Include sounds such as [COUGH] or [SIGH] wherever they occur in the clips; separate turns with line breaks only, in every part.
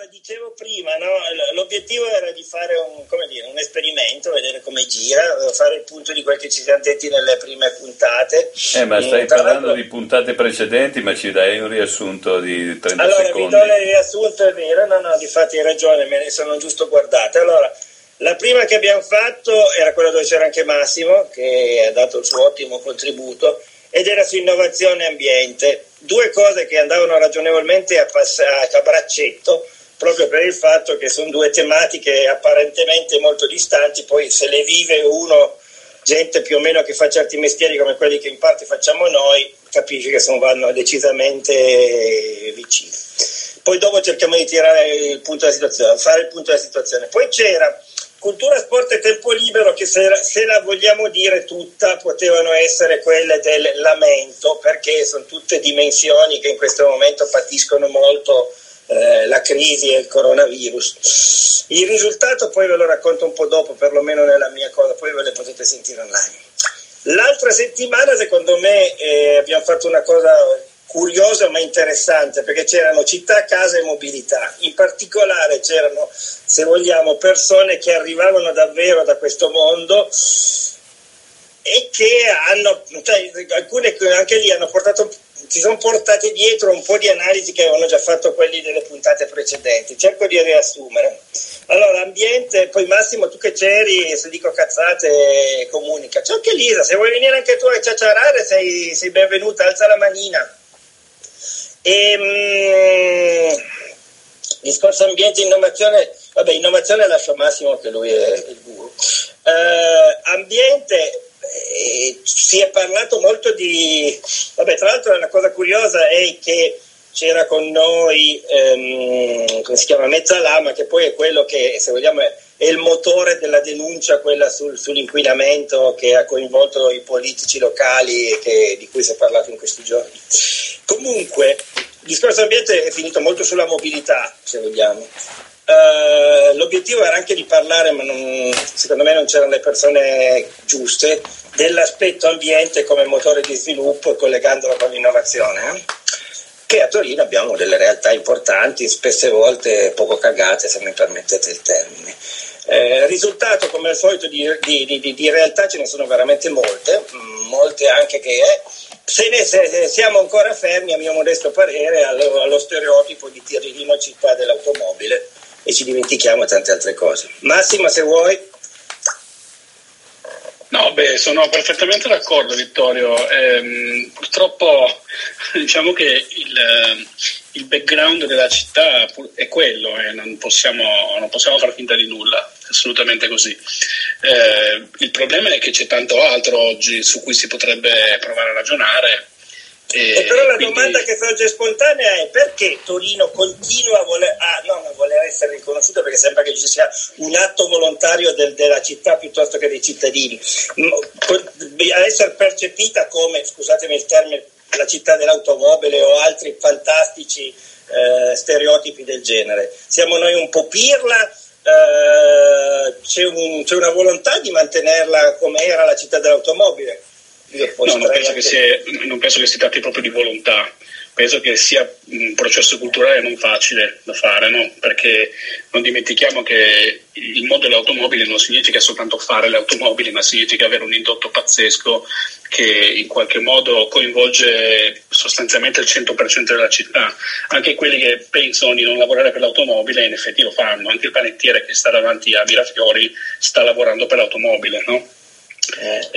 allora dicevo prima, no? l'obiettivo era di fare un, dire, un, esperimento, vedere come gira, fare il punto di quel che ci siamo detti nelle prime puntate.
Eh, ma stai parlando di puntate precedenti, ma ci dai un riassunto di 30
allora,
secondi?
Allora, vi do il riassunto, è vero, no, no, difatti hai ragione, me ne sono giusto guardate. Allora, la prima che abbiamo fatto era quella dove c'era anche Massimo, che ha dato il suo ottimo contributo, ed era su innovazione e ambiente. Due cose che andavano ragionevolmente a, pass- a braccetto, proprio per il fatto che sono due tematiche apparentemente molto distanti, poi se le vive uno, gente più o meno che fa certi mestieri come quelli che in parte facciamo noi, capisce che sono, vanno decisamente vicini. Poi dopo cerchiamo di tirare il punto della situazione, fare il punto della situazione. Poi c'era cultura, sport e tempo libero che se, se, la vogliamo dire tutta potevano essere quelle del lamento perché sono tutte dimensioni che in questo momento patiscono molto eh, la crisi e il coronavirus. Il risultato poi ve lo racconto un po' dopo, perlomeno nella mia cosa, poi ve le potete sentire online. L'altra settimana secondo me eh, abbiamo fatto una cosa curiosa ma interessante perché c'erano città, casa e mobilità. In particolare c'erano, se vogliamo, persone che arrivavano davvero da questo mondo e che hanno, cioè, alcune anche lì hanno portato, si sono portate dietro un po' di analisi che avevano già fatto quelli delle puntate precedenti. Cerco di riassumere. Allora, ambiente, poi Massimo, tu che c'eri, se dico cazzate, comunica. C'è anche Lisa, se vuoi venire anche tu a ciacciarare, sei, sei benvenuta, alza la manina. E, mh, discorso ambiente innovazione, vabbè, innovazione lascio Massimo che lui è il guru. Uh, ambiente, eh, si è parlato molto di, vabbè, tra l'altro una cosa curiosa è che c'era con noi, ehm, come si chiama, Mezzalama, che poi è quello che, se vogliamo, è, il motore della denuncia, quella sul, sull'inquinamento che ha coinvolto i politici locali che, di cui si è parlato in questi giorni. Comunque, il discorso ambiente è finito molto sulla mobilità, se vogliamo. Uh, l'obiettivo era anche di parlare, ma non, secondo me non c'erano le persone giuste, dell'aspetto ambiente come motore di sviluppo collegandolo con l'innovazione. Eh? Che a Torino abbiamo delle realtà importanti, spesse volte poco cagate, se mi permettete il termine. Eh, risultato, come al solito, di, di, di, di, realtà ce ne sono veramente molte, molte anche che è se, ne, se siamo ancora fermi, a mio modesto parere, allo, allo stereotipo di Tirino città dell'automobile e ci dimentichiamo tante altre cose. Massima, se vuoi.
No, beh, sono perfettamente d'accordo Vittorio. Ehm, purtroppo [LAUGHS] diciamo che il, il, background della città è quello e eh, non, possiamo, non possiamo far finta di nulla assolutamente così. Eh, il problema è che c'è tanto altro oggi su cui si potrebbe provare a ragionare.
E, e però la quindi... domanda che sorge spontanea è perché Torino continua a voler, ah, non a voler essere riconosciuta perché sembra che ci sia un atto volontario del, della città piuttosto che dei cittadini, a essere percepita come, scusatemi il termine, la città dell'automobile o altri fantastici eh, stereotipi del genere. Siamo noi un po' pirla eh, c'è, un, c'è, una volontà di mantenerla come era la città dell'automobile.
No, non penso, sia, non penso, che si tratti proprio di volontà, penso che sia un processo culturale non facile da fare, no? perché non dimentichiamo che il mondo dell'automobile non significa soltanto fare le automobili, ma significa avere un indotto pazzesco che in qualche modo coinvolge sostanzialmente il 100% della città. Anche quelli che pensano di non lavorare per l'automobile in effetti lo fanno, anche il panettiere che sta davanti a Mirafiori sta lavorando per l'automobile. No? Eh,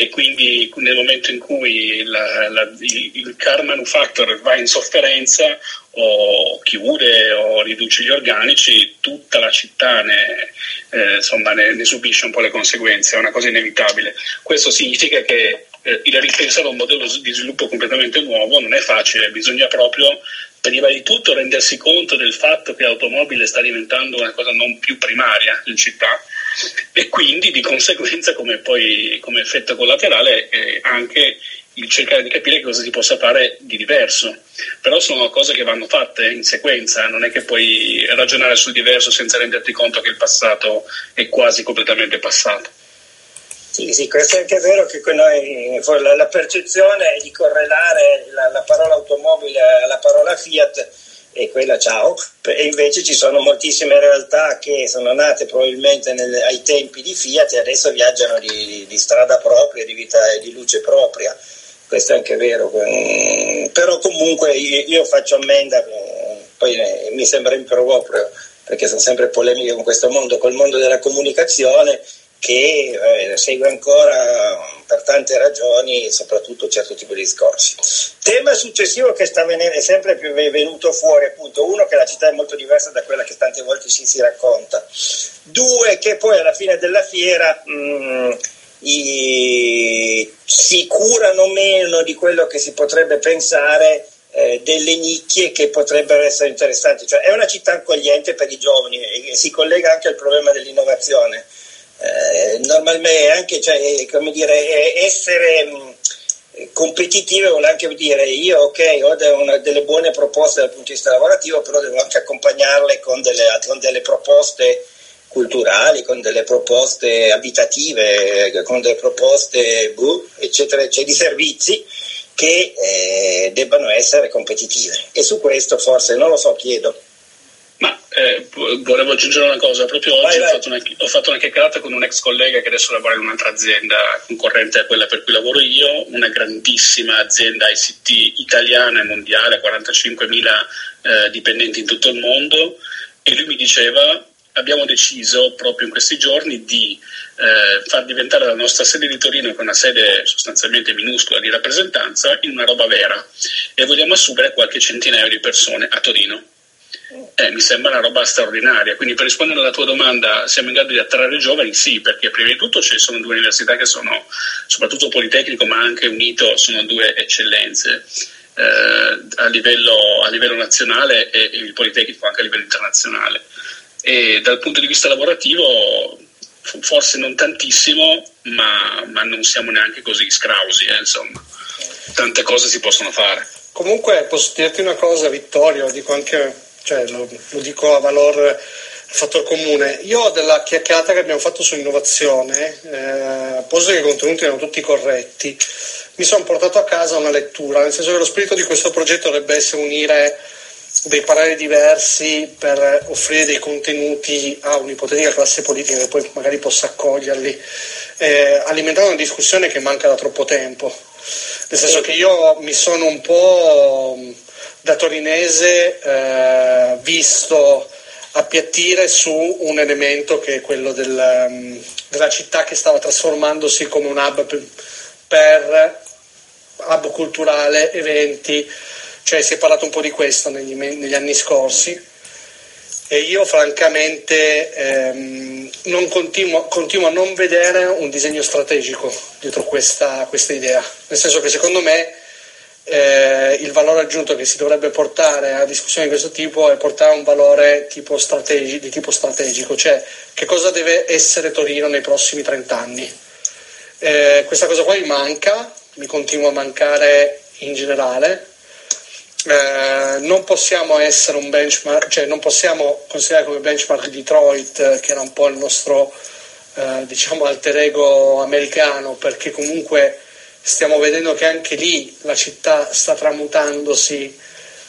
e quindi nel momento in cui la, la, il, il, car manufacturer va in sofferenza o chiude o riduce gli organici, tutta la città ne, eh, insomma, ne, ne subisce un po' le conseguenze, è una cosa inevitabile. Questo significa che eh, il ripensare a un modello di sviluppo completamente nuovo non è facile, bisogna proprio prima di tutto rendersi conto del fatto che l'automobile sta diventando una cosa non più primaria in città e quindi di conseguenza come, poi, come effetto collaterale eh, anche il cercare di capire cosa si possa fare di diverso. Però sono cose che vanno fatte in sequenza, non è che puoi ragionare sul diverso senza renderti conto che il passato è quasi completamente passato.
Sì, sì, questo è anche vero che noi, la, percezione di correlare la, la parola automobile alla parola Fiat e quella ciao, e invece ci sono moltissime realtà che sono nate probabilmente nel, ai tempi di Fiat e adesso viaggiano di, di strada propria, di vita e di luce propria, questo è anche vero, però comunque io, io faccio ammenda, poi eh, mi sembra improprio perché sono sempre polemiche con questo mondo, col mondo della comunicazione che eh, segue ancora per tante ragioni soprattutto un certo tipo di discorsi. Tema successivo che sta venendo, sempre più venuto fuori, appunto, uno che la città è molto diversa da quella che tante volte si, si racconta, due che poi alla fine della fiera mh, mm, i, si curano meno di quello che si potrebbe pensare eh, delle nicchie che potrebbero essere interessanti, cioè è una città accogliente per i giovani e si collega anche al problema dell'innovazione eh, normalmente anche cioè, come dire, essere mh, competitive vuole anche dire io ok ho de una, delle buone proposte dal punto di vista lavorativo però devo anche accompagnarle con delle, con delle proposte culturali, con delle proposte abitative, con delle proposte buh, eccetera, eccetera, di servizi che eh, debbano essere competitive. E su questo forse non lo so, chiedo.
Ma eh, volevo aggiungere una cosa, proprio oggi vai, vai. Ho, fatto una, ho, fatto una, chiacchierata con un ex collega che adesso lavora in un'altra azienda concorrente a quella per cui lavoro io, una grandissima azienda ICT italiana e mondiale, 45.000 eh, dipendenti in tutto il mondo e lui mi diceva abbiamo deciso proprio in questi giorni di eh, far diventare la nostra sede di Torino, che è una sede sostanzialmente minuscola di rappresentanza, in una roba vera e vogliamo assumere qualche centinaio di persone a Torino eh, mi sembra una roba straordinaria. Quindi per rispondere alla tua domanda, siamo in grado di attrarre giovani? Sì, perché prima di tutto ci sono due università che sono, soprattutto Politecnico, ma anche Unito, sono due eccellenze. Eh, a, livello, a, livello, nazionale e il Politecnico anche a livello internazionale. E dal punto di vista lavorativo, forse non tantissimo, ma, ma non siamo neanche così scrausi, eh, insomma. Tante cose si possono fare.
Comunque posso dirti una cosa, Vittorio, dico anche cioè lo, lo dico a valor fattor comune. Io della chiacchierata che abbiamo fatto sull'innovazione, eh, posto che i contenuti erano tutti corretti, mi sono portato a casa una lettura, nel senso che lo spirito di questo progetto dovrebbe essere unire dei pareri diversi per offrire dei contenuti a un'ipotetica classe politica che poi magari possa accoglierli, eh, alimentare una discussione che manca da troppo tempo. Nel senso che io mi sono un po' da torinese eh, visto appiattire su un elemento che è quello del, um, della città che stava trasformandosi come un hub per, per hub culturale, eventi, cioè si è parlato un po' di questo negli, negli anni scorsi. E io francamente ehm, continuo, continuo, a non vedere un disegno strategico dietro questa, questa idea, nel senso che secondo me eh, il valore aggiunto che si dovrebbe portare a discussioni di questo tipo è portare un valore tipo di tipo strategico, cioè che cosa deve essere Torino nei prossimi 30 anni. Eh, questa cosa qua mi manca, mi continua a mancare in generale. Eh, non possiamo essere un benchmark, cioè non possiamo considerare come benchmark Detroit, che era un po' il nostro eh, diciamo alter ego americano, perché comunque stiamo vedendo che anche lì la città sta tramutandosi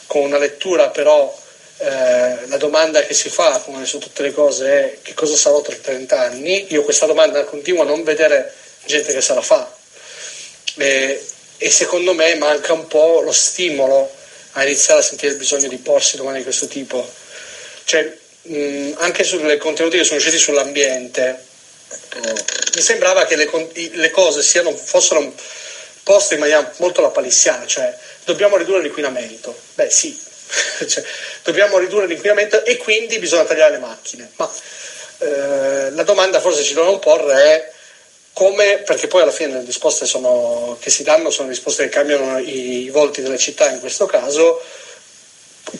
con una lettura, però eh, la domanda che si fa, come su tutte le cose, è che cosa sarò tra 30 anni? Io questa domanda continuo a non vedere gente che se la fa. E, e secondo me manca un po' lo stimolo a iniziare a sentire il bisogno di porsi domande di questo tipo. Cioè, mh, anche sulle contenuti che sono usciti sull'ambiente, mi sembrava che le, le cose siano, fossero poste in maniera molto lapalissiana, cioè dobbiamo ridurre l'inquinamento. Beh sì, [LAUGHS] cioè, dobbiamo ridurre l'inquinamento e quindi bisogna tagliare le macchine. Ma eh, la domanda forse ci dobbiamo porre è come, perché poi alla fine le risposte sono, che si danno sono risposte che cambiano i, i volti delle città in questo caso,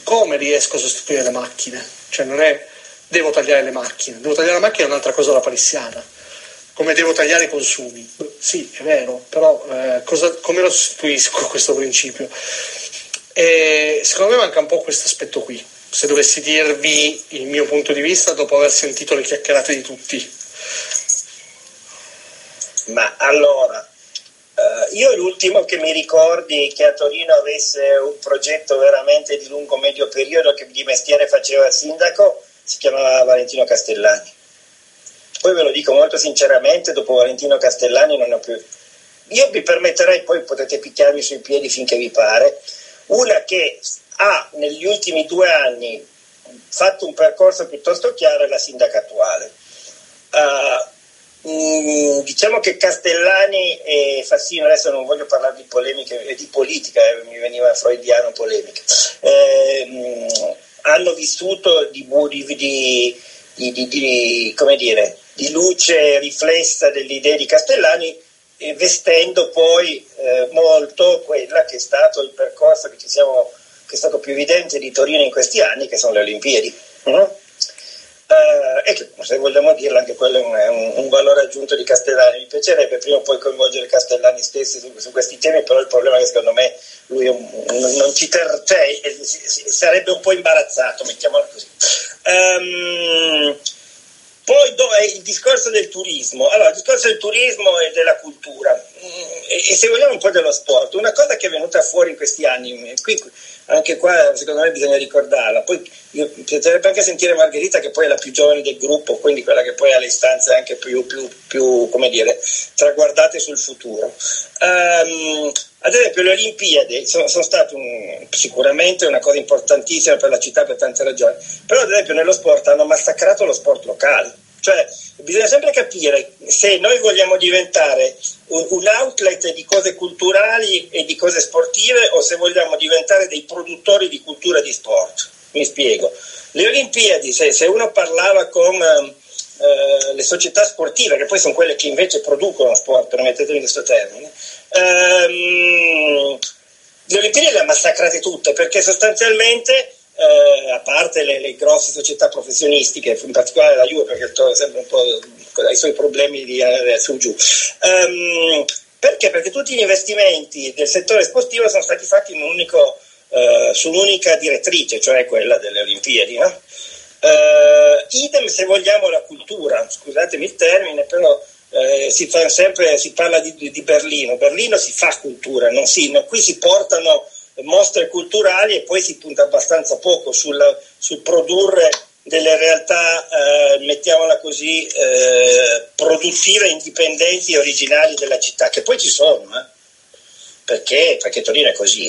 come riesco a sostituire le macchine? Cioè non è devo tagliare le macchine, devo tagliare la macchina è un'altra cosa lapalissiana come devo tagliare i consumi. Sì, è vero, però eh, cosa, come lo sostituisco [LAUGHS] questo principio? E secondo me manca un po' questo aspetto qui, se dovessi dirvi il mio punto di vista dopo aver sentito le chiacchierate di tutti.
Ma allora, Uh, io l'ultimo che mi ricordi che a Torino avesse un progetto veramente di lungo-medio periodo che di mestiere faceva sindaco si chiamava Valentino Castellani. Poi ve lo dico molto sinceramente, dopo Valentino Castellani non ho più... Io vi permetterei, poi potete picchiarmi sui piedi finché vi pare, una che ha negli ultimi due anni fatto un percorso piuttosto chiaro è la sindaca attuale. Uh, diciamo che Castellani e Fassino, adesso non voglio parlare di polemiche e di politica, eh, mi veniva freudiano polemica, eh, hanno vissuto di, di, di, di, come dire, di luce riflessa delle idee di Castellani eh, vestendo poi eh, molto quella che è stato il percorso che, siamo, che, è stato più evidente di Torino in questi anni, che sono le Olimpiadi. Mm? Uh, e che se vogliamo dirlo anche quello è un, un, valore aggiunto di Castellani mi piacerebbe prima o poi coinvolgere Castellani stessi su, su, questi temi però il problema è che secondo me lui un, un, non ci ter- cioè, sarebbe un po' imbarazzato mettiamola così um, poi dov'è il discorso del turismo? Allora, il discorso del turismo e della cultura mm, e, e, se vogliamo un po' dello sport, una cosa che è venuta fuori in questi anni, qui, anche qua secondo me bisogna ricordarla, poi mi piacerebbe anche sentire Margherita che poi è la più giovane del gruppo, quindi quella che poi ha le istanze anche più, più, più come dire, traguardate sul futuro. Um, ad esempio le Olimpiadi sono, sono state un, sicuramente una cosa importantissima per la città per tante ragioni, però ad esempio nello sport hanno massacrato lo sport locale. Cioè, bisogna sempre capire se noi vogliamo diventare un, outlet di cose culturali e di cose sportive o se vogliamo diventare dei produttori di cultura e di sport. Mi spiego. Le Olimpiadi, se, se uno parlava con eh, le società sportive, che poi sono quelle che invece producono sport, permettetemi questo termine, ehm, le Olimpiadi le ha massacrate tutte perché sostanzialmente eh, a parte le, le, grosse società professionistiche, in particolare la Juve, perché è sempre un po' ai suoi problemi di eh, su giù. Um, perché? Perché tutti gli investimenti del settore sportivo sono stati fatti in un unico, uh, su un'unica direttrice, cioè quella delle Olimpiadi. No? Uh, idem se vogliamo la cultura, scusatemi il termine, però eh, si, sempre, si, parla di, di, Berlino, Berlino si fa cultura, si, no, qui si portano mostre culturali e poi si punta abbastanza poco sul, sul produrre delle realtà, eh, mettiamola così, eh, produttive, indipendenti e originali della città, che poi ci sono, eh? perché? perché Torino è così.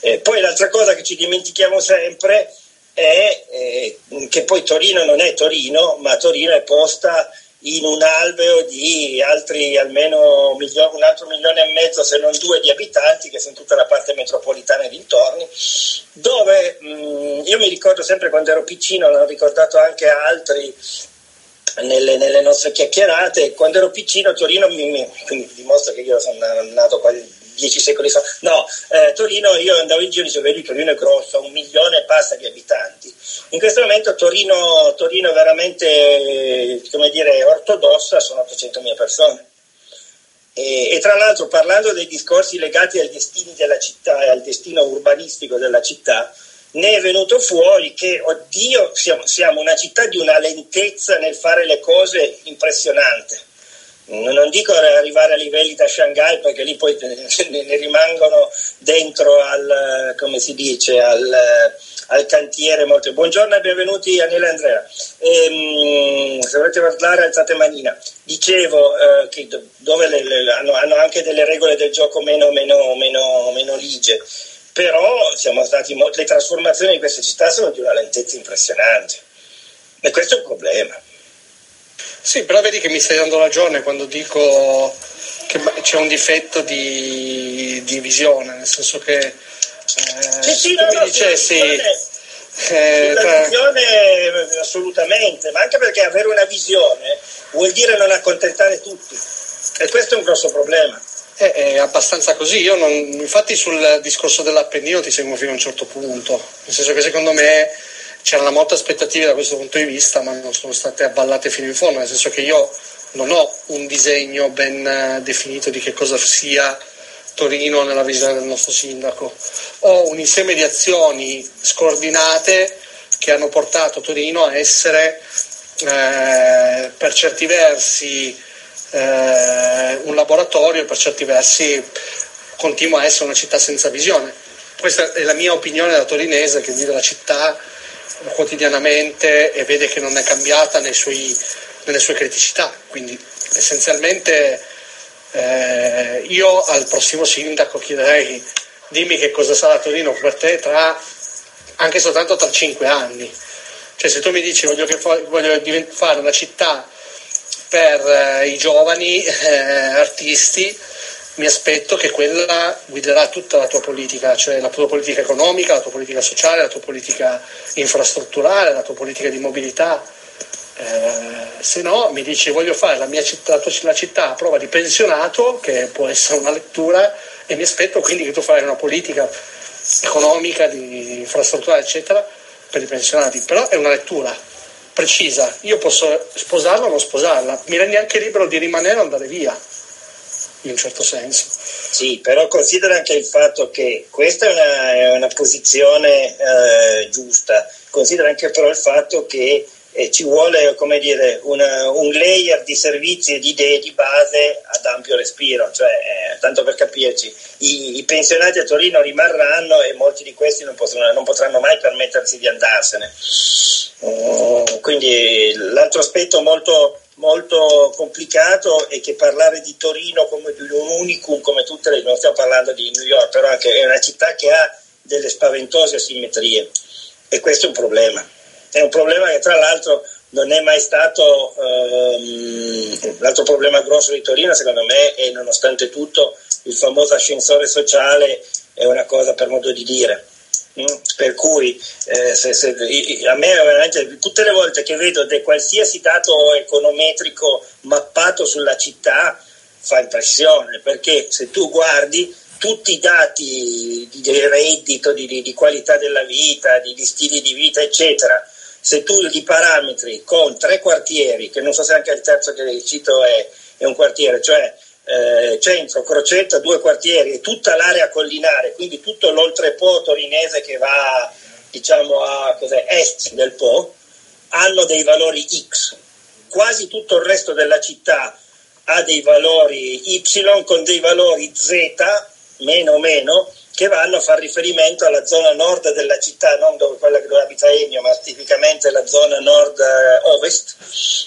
Eh. poi l'altra cosa che ci dimentichiamo sempre è eh, che poi Torino non è Torino, ma Torino è posta in un alveo di altri almeno milio- un altro milione e mezzo, se non due, di abitanti, che sono tutta la parte metropolitana e dintorni, dove mh, mm, io mi ricordo sempre quando ero piccino, l'hanno ricordato anche altri nelle, nelle, nostre chiacchierate, quando ero piccino Torino mi, mi quindi dimostra che io sono nato quasi dieci secoli fa. No, eh, Torino, io andavo in giro e dicevo, vedi, Torino è grosso, un milione e passa di abitanti. In questo momento Torino, Torino veramente, come dire, ortodossa, sono 800.000 persone. E, e, tra l'altro parlando dei discorsi legati ai destini della città e al destino urbanistico della città, ne è venuto fuori che, oddio, siamo, siamo una città di una lentezza nel fare le cose impressionante non dico arrivare a livelli da Shanghai perché lì poi [LAUGHS] ne rimangono dentro al, come si dice, al, al cantiere molto. Buongiorno e benvenuti Anela e Andrea. Ehm, se volete parlare alzate manina. Dicevo eh, che dove le, le, hanno, hanno, anche delle regole del gioco meno, meno, meno, meno ligie, però siamo stati le trasformazioni di queste città sono di una lentezza impressionante e questo è un problema.
Sì, però vedi che mi stai dando ragione quando dico che c'è un difetto di, di visione, nel senso che eh,
sì, sì, no, no, dicessi, eh, la visione assolutamente, ma anche perché avere una visione vuol dire non accontentare tutti e questo è un grosso problema.
È, è abbastanza così, io non, infatti sul discorso dell'Appennino ti seguo fino a un certo punto, nel senso che secondo me c'erano molte aspettative da questo punto di vista, ma non sono state avvallate fino in fondo, nel senso che io non ho un disegno ben eh, definito di che cosa sia Torino nella visione del nostro sindaco. Ho un insieme di azioni scordinate che hanno portato Torino a essere eh, per certi versi eh, un laboratorio per certi versi continua a essere una città senza visione. Questa è la mia opinione da torinese che vive la città quotidianamente e vede che non è cambiata suoi, nelle sue criticità. Quindi essenzialmente eh, io al prossimo sindaco chiederei dimmi che cosa sarà Torino per te tra anche soltanto tra cinque anni. Cioè se tu mi dici voglio, che, voglio fare una città per eh, i giovani eh, artisti, mi aspetto che quella guiderà tutta la tua politica, cioè la tua politica economica, la tua politica sociale, la tua politica infrastrutturale, la tua politica di mobilità. Eh, se no mi dici voglio fare la mia città, la città a prova di pensionato, che può essere una lettura, e mi aspetto quindi che tu farai una politica economica, di infrastrutturale, eccetera, per i pensionati. Però è una lettura precisa. Io posso sposarla o non sposarla, mi rendi anche libero di rimanere o andare via in un certo senso.
Sì, però considera anche il fatto che questa è una, è una posizione eh, giusta, considera anche però il fatto che eh, ci vuole dire, una, un layer di servizi e di idee di base ad ampio respiro, cioè, eh, tanto per capirci, i, i, pensionati a Torino rimarranno e molti di questi non, possono, non potranno mai permettersi di andarsene. Mm, quindi l'altro aspetto molto molto complicato e che parlare di Torino come di un unicum come tutte le non stiamo parlando di New York però è una città che ha delle spaventose asimmetrie e questo è un problema. È un problema che tra l'altro non è mai stato ehm, l'altro problema grosso di Torino secondo me è nonostante tutto il famoso ascensore sociale è una cosa per modo di dire per cui eh, se, se, a me veramente tutte le volte che vedo de qualsiasi dato econometrico mappato sulla città fa impressione perché se tu guardi tutti i dati di reddito, di, di, di qualità della vita, di, di, stili di vita, eccetera, se tu li parametri con tre quartieri, che non so se anche il terzo che cito è, è un quartiere, cioè eh, centro, Crocetta, due quartieri e tutta l'area collinare, quindi tutto l'oltrepo torinese che va diciamo a est del Po, hanno dei valori X. Quasi tutto il resto della città ha dei valori Y con dei valori Z, meno meno, che vanno a far riferimento alla zona nord della città, non dove, quella dove abita Ennio, ma tipicamente la zona nord-ovest,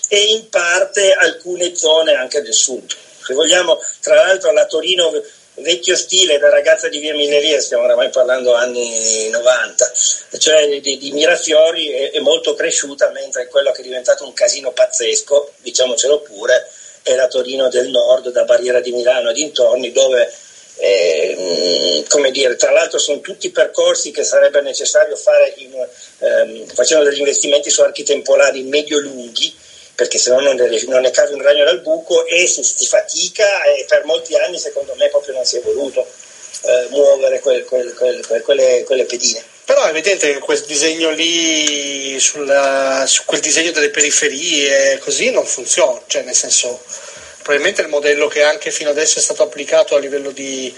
e in parte alcune zone anche del sud se vogliamo, tra l'altro la Torino vecchio stile da ragazza di via Mineria, stiamo oramai parlando anni 90, cioè di, di Mirafiori è, è, molto cresciuta, mentre quello che è diventato un casino pazzesco, diciamocelo pure, è la Torino del Nord, da Barriera di Milano e dintorni, dove eh, come dire, tra l'altro sono tutti percorsi che sarebbe necessario fare in, ehm, facendo degli investimenti su archi temporali medio-lunghi perché se no non ne, non ne cavi un ragno dal buco e si, si, fatica e per molti anni secondo me proprio non si è voluto eh, muovere quel, quel, quel, quelle, quelle, pedine.
Però è evidente che quel disegno lì, sulla, su quel disegno delle periferie, così non funziona, cioè nel senso, probabilmente il modello che anche fino adesso è stato applicato a livello di,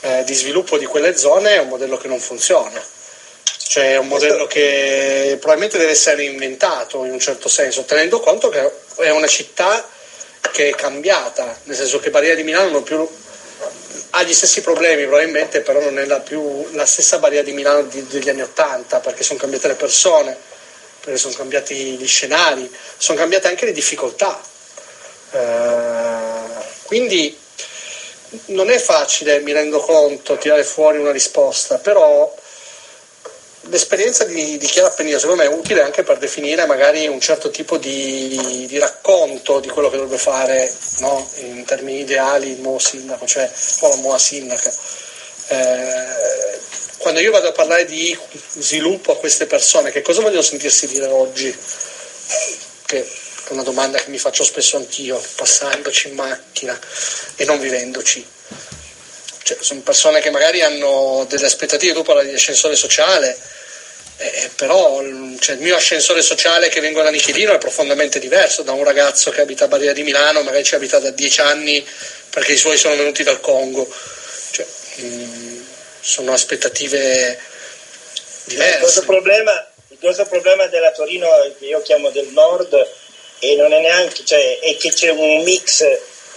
eh, di sviluppo di quelle zone è un modello che non funziona cioè è un modello che probabilmente deve essere inventato in un certo senso, tenendo conto che è una città che è cambiata, nel senso che Barriera di Milano più ha gli stessi problemi probabilmente, però non è la, più, la stessa Barriera di Milano di, degli anni Ottanta, perché sono cambiate le persone, perché sono cambiati gli scenari, sono cambiate anche le difficoltà. Uh, quindi non è facile, mi rendo conto, tirare fuori una risposta, però l'esperienza di, di Chiara Appennino secondo me è utile anche per definire magari un certo tipo di, di racconto di quello che dovrebbe fare no? in termini ideali il nuovo sindaco, cioè o la nuova sindaca. Eh, quando io vado a parlare di sviluppo a queste persone, che cosa vogliono sentirsi dire oggi? Che è una domanda che mi faccio spesso anch'io, passandoci in macchina e non vivendoci. Cioè, sono persone che magari hanno delle aspettative, tu parli di ascensore sociale, eh, però cioè, il mio ascensore sociale che vengo da Nichilino è profondamente diverso da un ragazzo che abita a Badia di Milano, magari ci abita da dieci anni perché i suoi sono venuti dal Congo. Cioè, mh, mm, sono aspettative diverse. Il
grosso, problema, il grosso problema della Torino che io chiamo del nord e non è neanche, cioè, è che c'è un mix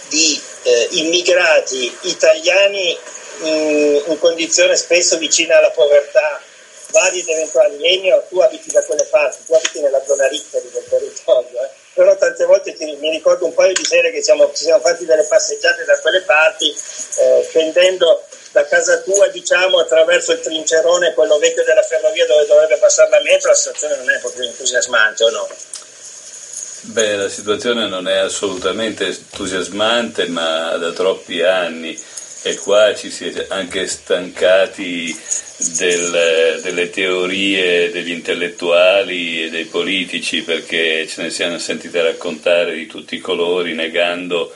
di eh, immigrati italiani in, in condizione spesso vicina alla povertà, vari ed eventuali. Ennio, tu abiti da quelle parti, tu abiti nella zona ricca di quel territorio, eh? però tante volte ti, mi ricordo un paio di sere che siamo, ci siamo fatti delle passeggiate da quelle parti, eh, scendendo da casa tua, diciamo, attraverso il trincerone, quello vecchio della ferrovia dove dovrebbe passare la metro, la situazione non è proprio entusiasmante, o no?
Beh, la situazione non è assolutamente entusiasmante, ma da troppi anni. E qua ci si è anche stancati del, delle teorie degli intellettuali e dei politici perché ce ne siamo sentite raccontare di tutti i colori negando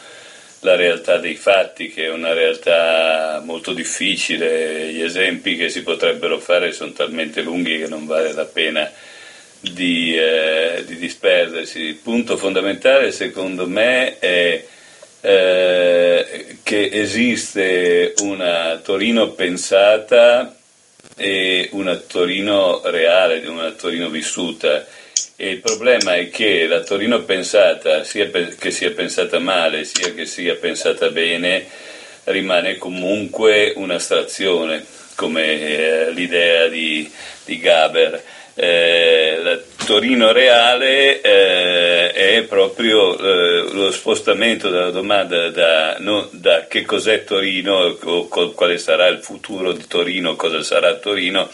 la realtà dei fatti che è una realtà molto difficile, gli esempi che si potrebbero fare sono talmente lunghi che non vale la pena di, eh, di disperdersi. Il punto fondamentale secondo me è eh, che esiste una Torino pensata e una Torino reale, una Torino vissuta. E il problema è che la Torino pensata, sia che sia pensata male, sia che sia pensata bene, rimane comunque un'astrazione, come eh, l'idea di, di Gaber eh, Torino reale eh, è proprio eh, lo spostamento della domanda da, no, da, che cos'è Torino o, o, quale sarà il futuro di Torino, cosa sarà Torino,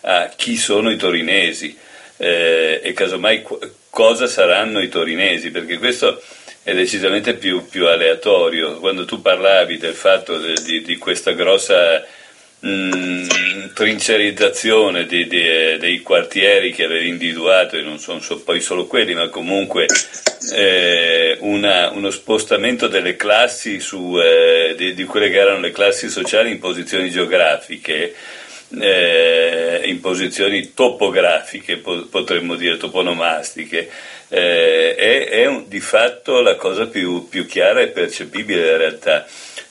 a chi sono i torinesi eh, e casomai cosa saranno i torinesi, perché questo è decisamente più, più aleatorio. Quando tu parlavi del fatto de, di, di questa grossa mh, mm, trincerizzazione di, di, dei quartieri che avevi individuato, e non sono so, poi solo quelli, ma comunque eh, una, uno spostamento delle classi su, eh, di, di, quelle che erano le classi sociali in posizioni geografiche. Eh, in posizioni topografiche, po- potremmo dire toponomastiche, eh, è, è un, di fatto la cosa più, più chiara e percepibile della realtà.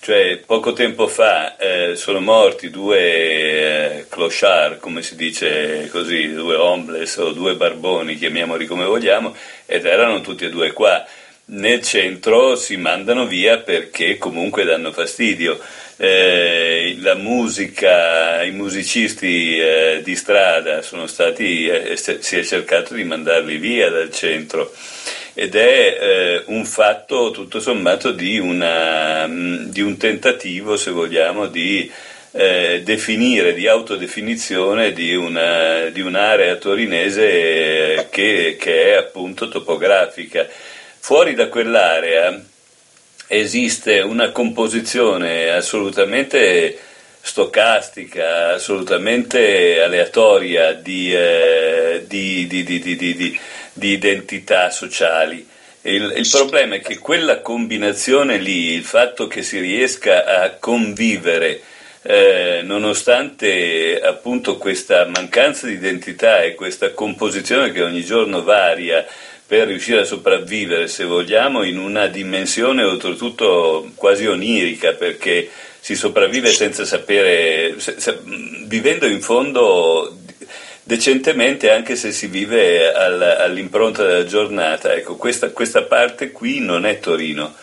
Cioè, poco tempo fa eh, sono morti due eh, clochard, come si dice così, due homeless o due barboni, chiamiamoli come vogliamo, ed erano tutti e due qua. Nel centro si mandano via perché comunque danno fastidio. Eh, la musica, i musicisti eh, di strada sono stati, eh, si è cercato di mandarli via dal centro ed è eh, un fatto tutto sommato di, una, di, un tentativo, se vogliamo, di eh, definire, di autodefinizione di, una, di un'area torinese che, che è appunto topografica. Fuori da quell'area esiste una composizione assolutamente stocastica, assolutamente aleatoria di, eh, di, di, di identità sociali. Il, il, problema è che quella combinazione lì, il fatto che si riesca a convivere eh, nonostante appunto questa mancanza di identità e questa composizione che ogni giorno varia per riuscire a sopravvivere, se vogliamo, in una dimensione oltretutto quasi onirica, perché si sopravvive senza sapere, se, se, vivendo in fondo decentemente anche se si vive al, all'impronta della giornata. Ecco, questa, questa, parte qui non è Torino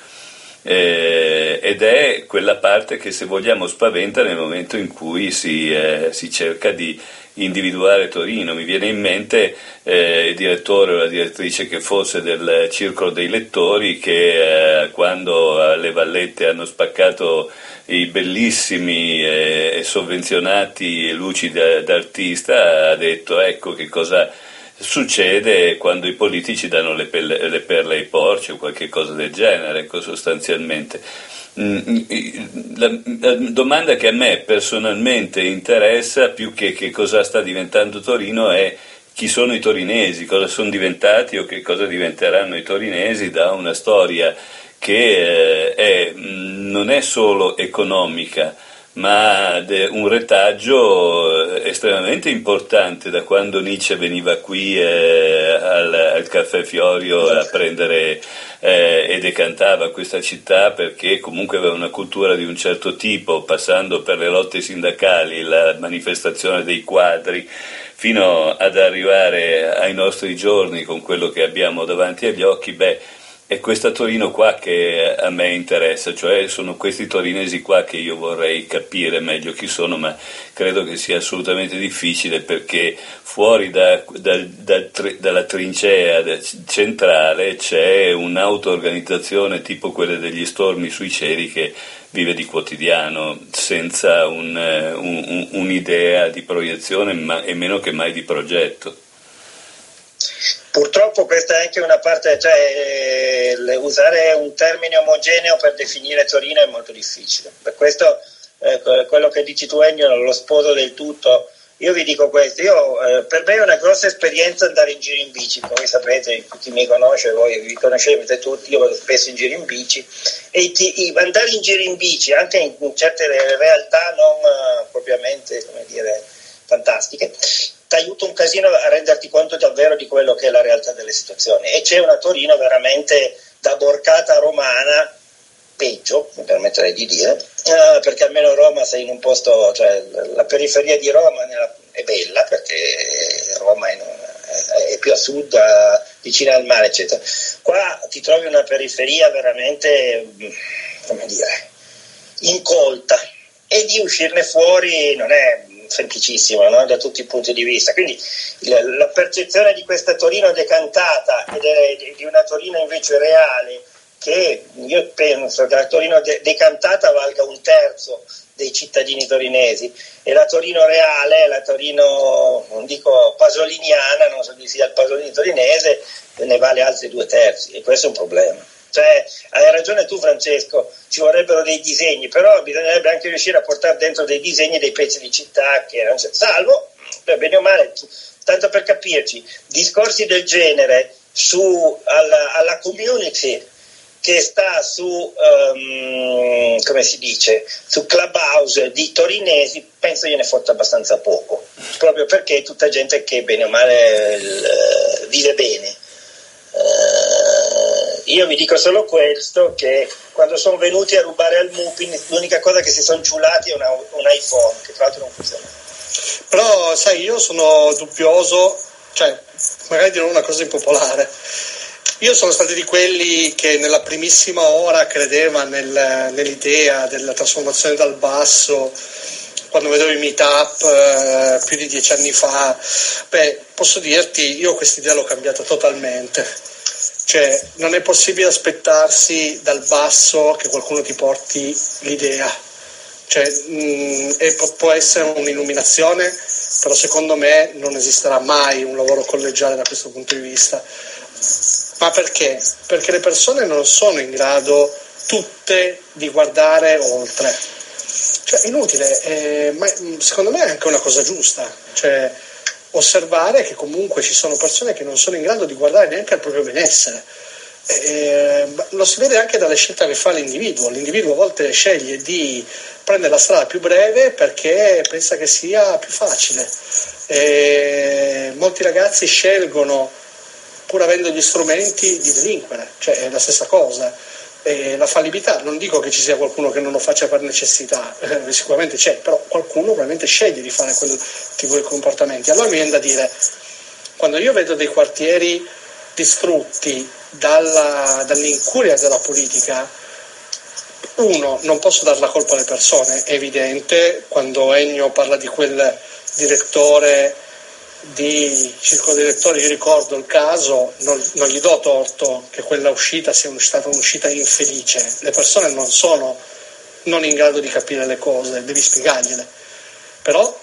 eh, ed è quella parte che se vogliamo spaventa nel momento in cui si, eh, si cerca di individuare Torino. Mi viene in mente eh, il direttore o la direttrice che fosse del Circolo dei Lettori che eh, quando alle Vallette hanno spaccato i bellissimi e sovvenzionati luci d'artista ha detto ecco che cosa succede quando i politici danno le, pelle, le perle ai porci o qualche cosa del genere, ecco, sostanzialmente. Mm, la, la, domanda che a me personalmente interessa più che che cosa sta diventando Torino è chi sono i torinesi, cosa sono diventati o che cosa diventeranno i torinesi da una storia che eh, è, mm, non è solo economica, ma un retaggio eh, estremamente importante da quando Nietzsche veniva qui eh, al, al, Caffè Fiorio a prendere eh, e decantava questa città perché comunque aveva una cultura di un certo tipo, passando per le lotte sindacali, la manifestazione dei quadri, fino ad arrivare ai nostri giorni con quello che abbiamo davanti agli occhi, beh, è questa Torino qua che a me interessa, cioè sono questi torinesi qua che io vorrei capire meglio chi sono, ma credo che sia assolutamente difficile perché fuori da, da, da, dalla trincea centrale c'è un'auto-organizzazione tipo quelle degli stormi sui cieli che vive di quotidiano, senza un, un, un'idea di proiezione ma, e meno che mai di progetto.
Purtroppo questa è anche una parte, cioè eh, usare un termine omogeneo per definire Torino è molto difficile. Per questo eh, quello che dici tu Ennio lo sposo del tutto. Io vi dico questo, io, eh, per me è una grossa esperienza andare in giro in bici, come sapete, chi mi conosce, voi vi conoscete tutti, io vado spesso in giro in bici e ti, andare in giro in bici anche in, in certe realtà non uh, propriamente, come dire, fantastiche, ti aiuta un casino a renderti conto davvero di quello che è la realtà delle situazioni. E c'è una Torino veramente da borcata romana, peggio, mi permetterei di dire, eh, perché almeno Roma sei in un posto, cioè la periferia di Roma è bella perché Roma è, è più a sud, a, vicina al mare, eccetera. Qua ti trovi una periferia veramente, come dire, incolta e di uscirne fuori non è semplicissimo no? da tutti i punti di vista. Quindi la percezione di questa Torino decantata e di una Torino invece reale, che io penso che la Torino decantata valga un terzo dei cittadini torinesi e la Torino reale, la Torino non dico pasoliniana, non so chi sia il pasolino torinese, ne vale altri due terzi e questo è un problema. Cioè, hai ragione tu Francesco, ci vorrebbero dei disegni, però bisognerebbe anche riuscire a portare dentro dei disegni dei pezzi di città che non c'è. Salvo, bene o male, tanto per capirci, discorsi del genere su, alla, alla community che sta su, um, come si dice, su Clubhouse di torinesi, penso gliene fotta abbastanza poco, proprio perché è tutta gente che bene o male vive bene. Uh, io vi dico solo questo, che quando sono venuti a rubare al Mupin l'unica cosa che si sono ciulati è una, un iPhone, che tra l'altro non funziona.
Però sai, io sono dubbioso, cioè magari dirò una cosa impopolare. Io sono stato di quelli che nella primissima ora credeva nel, nell'idea della trasformazione dal basso, quando vedevo i meetup eh, più di dieci anni fa. Beh, posso dirti, io questa idea l'ho cambiata totalmente cioè, non è possibile aspettarsi dal basso che qualcuno ti porti l'idea. Cioè, mh, mm, può essere un'illuminazione, però secondo me non esisterà mai un lavoro collegiale da questo punto di vista. Ma perché? Perché le persone non sono in grado tutte di guardare oltre. Cioè, è inutile, eh, ma mm, secondo me è anche una cosa giusta. Cioè, osservare che comunque ci sono persone che non sono in grado di guardare neanche al proprio benessere. Eh, lo si vede anche dalle scelte che fa l'individuo. L'individuo a volte sceglie di prendere la strada più breve perché pensa che sia più facile. Eh, molti ragazzi scelgono, pur avendo gli strumenti, di delinquere, cioè è la stessa cosa eh, la fallibilità, non dico che ci sia qualcuno che non lo faccia per necessità, eh, sicuramente c'è, però qualcuno probabilmente sceglie di fare quel tipo di comportamenti. Allora mi viene da dire, quando io vedo dei quartieri distrutti dalla, dall'incuria della politica, uno, non posso dare la colpa alle persone, è evidente, quando Ennio parla di quel direttore di circolo direttori, io ricordo il caso, non, non, gli do torto che quella uscita sia stata un'uscita infelice, le persone non sono non in grado di capire le cose, devi spiegargliele, però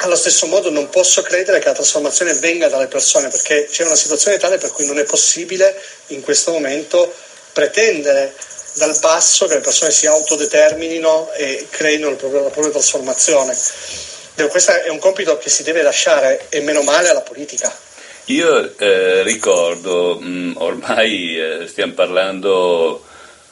allo stesso modo non posso credere che la trasformazione venga dalle persone perché c'è una situazione tale per cui non è possibile in questo momento pretendere dal basso che le persone si autodeterminino e creino la propria, la propria trasformazione questo è un compito che si deve lasciare, e meno male, alla politica.
Io eh, ricordo, mh, mm, ormai eh, stiamo parlando,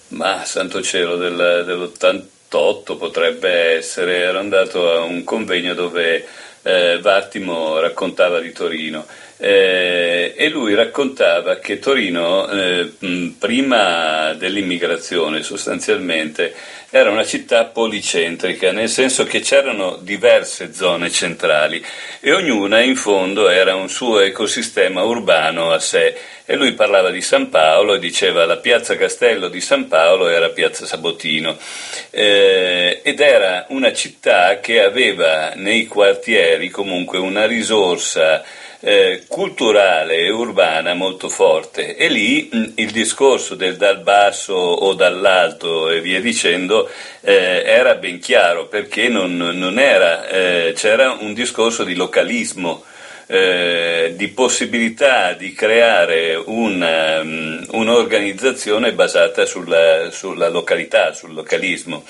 ma santo cielo, del, dell'88 potrebbe essere, ero andato a un convegno dove eh, Vattimo raccontava di Torino. eh, e lui raccontava che Torino, eh, prima dell'immigrazione sostanzialmente, era una città policentrica, nel senso che c'erano diverse zone centrali e ognuna in fondo era un suo ecosistema urbano a sé. E lui parlava di San Paolo e diceva la piazza Castello di San Paolo era piazza Sabotino eh, ed era una città che aveva nei quartieri comunque una risorsa eh, culturale e urbana molto forte e lì mh, il discorso del dal basso o dall'alto e via dicendo eh, era ben chiaro perché non, non era, eh, c'era un discorso di localismo. Eh, di possibilità di creare una, um, un'organizzazione basata sulla, sulla, località, sul localismo.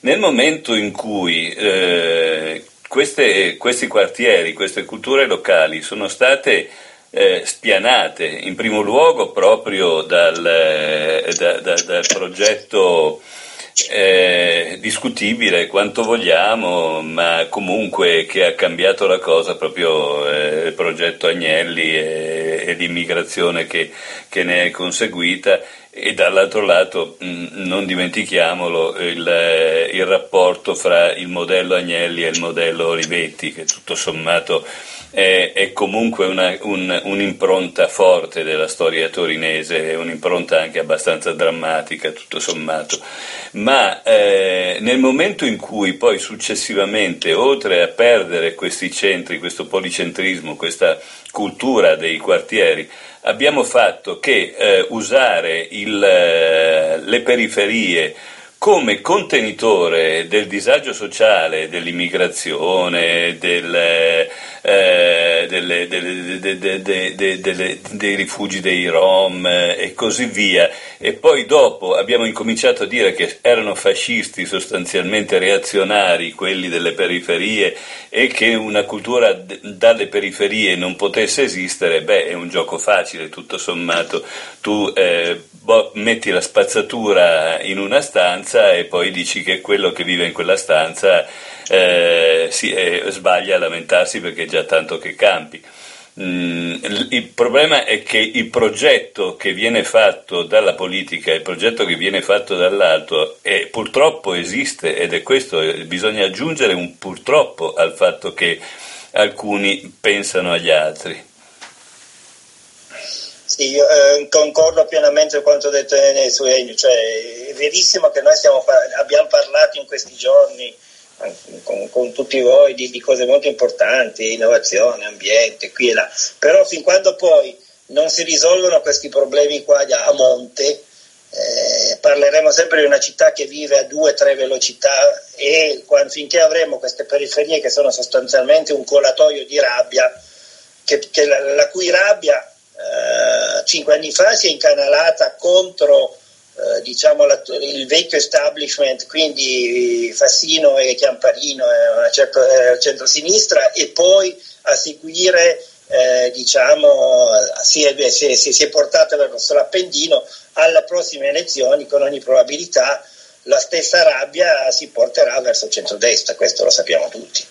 Nel momento in cui eh, queste, questi quartieri, queste culture locali sono state eh, spianate in primo luogo proprio dal, eh, da, da, dal progetto eh, discutibile quanto vogliamo, ma comunque che ha cambiato la cosa proprio eh, il progetto Agnelli e, e l'immigrazione che, che ne è conseguita e dall'altro lato mh, non dimentichiamolo il, eh, il, rapporto fra il modello Agnelli e il modello Olivetti che tutto sommato è, è comunque una, un, un'impronta forte della storia torinese, è un'impronta anche abbastanza drammatica tutto sommato, ma eh, nel momento in cui poi successivamente oltre a perdere questi centri, questo policentrismo, questa cultura dei quartieri, abbiamo fatto che eh, usare il, eh, le periferie come contenitore del disagio sociale, dell'immigrazione, dei rifugi dei Rom eh, e così via. E poi dopo abbiamo incominciato a dire che erano fascisti sostanzialmente reazionari quelli delle periferie e che una cultura dalle periferie non potesse esistere, beh è un gioco facile tutto sommato. Tu eh, bo- metti la spazzatura in una stanza e poi dici che quello che vive in quella stanza eh, si, eh, sbaglia a lamentarsi perché è già tanto che campi. Mm, il problema è che il progetto che viene fatto dalla politica, il progetto che viene fatto dall'alto, è, purtroppo esiste ed è questo, bisogna aggiungere un purtroppo al fatto che alcuni pensano agli altri.
Sì, io eh, concordo pienamente con quanto detto nei suoi, cioè è verissimo che noi stiamo, abbiamo parlato in questi giorni con, con tutti voi di, di, cose molto importanti, innovazione, ambiente, qui e là, però fin quando poi non si risolvono questi problemi qua a monte, eh, parleremo sempre di una città che vive a due o tre velocità e quando, finché avremo queste periferie che sono sostanzialmente un colatoio di rabbia, che, che la, la, cui rabbia eh, cinque anni fa si è incanalata contro eh, diciamo la, il vecchio establishment, quindi Fassino e Chiamparino e certo, eh, centro-sinistra e poi a seguire eh, diciamo, si, è, si, è, si è portato verso l'Appendino alle prossime elezioni con ogni probabilità la stessa rabbia si porterà verso il centrodestra, questo lo sappiamo tutti.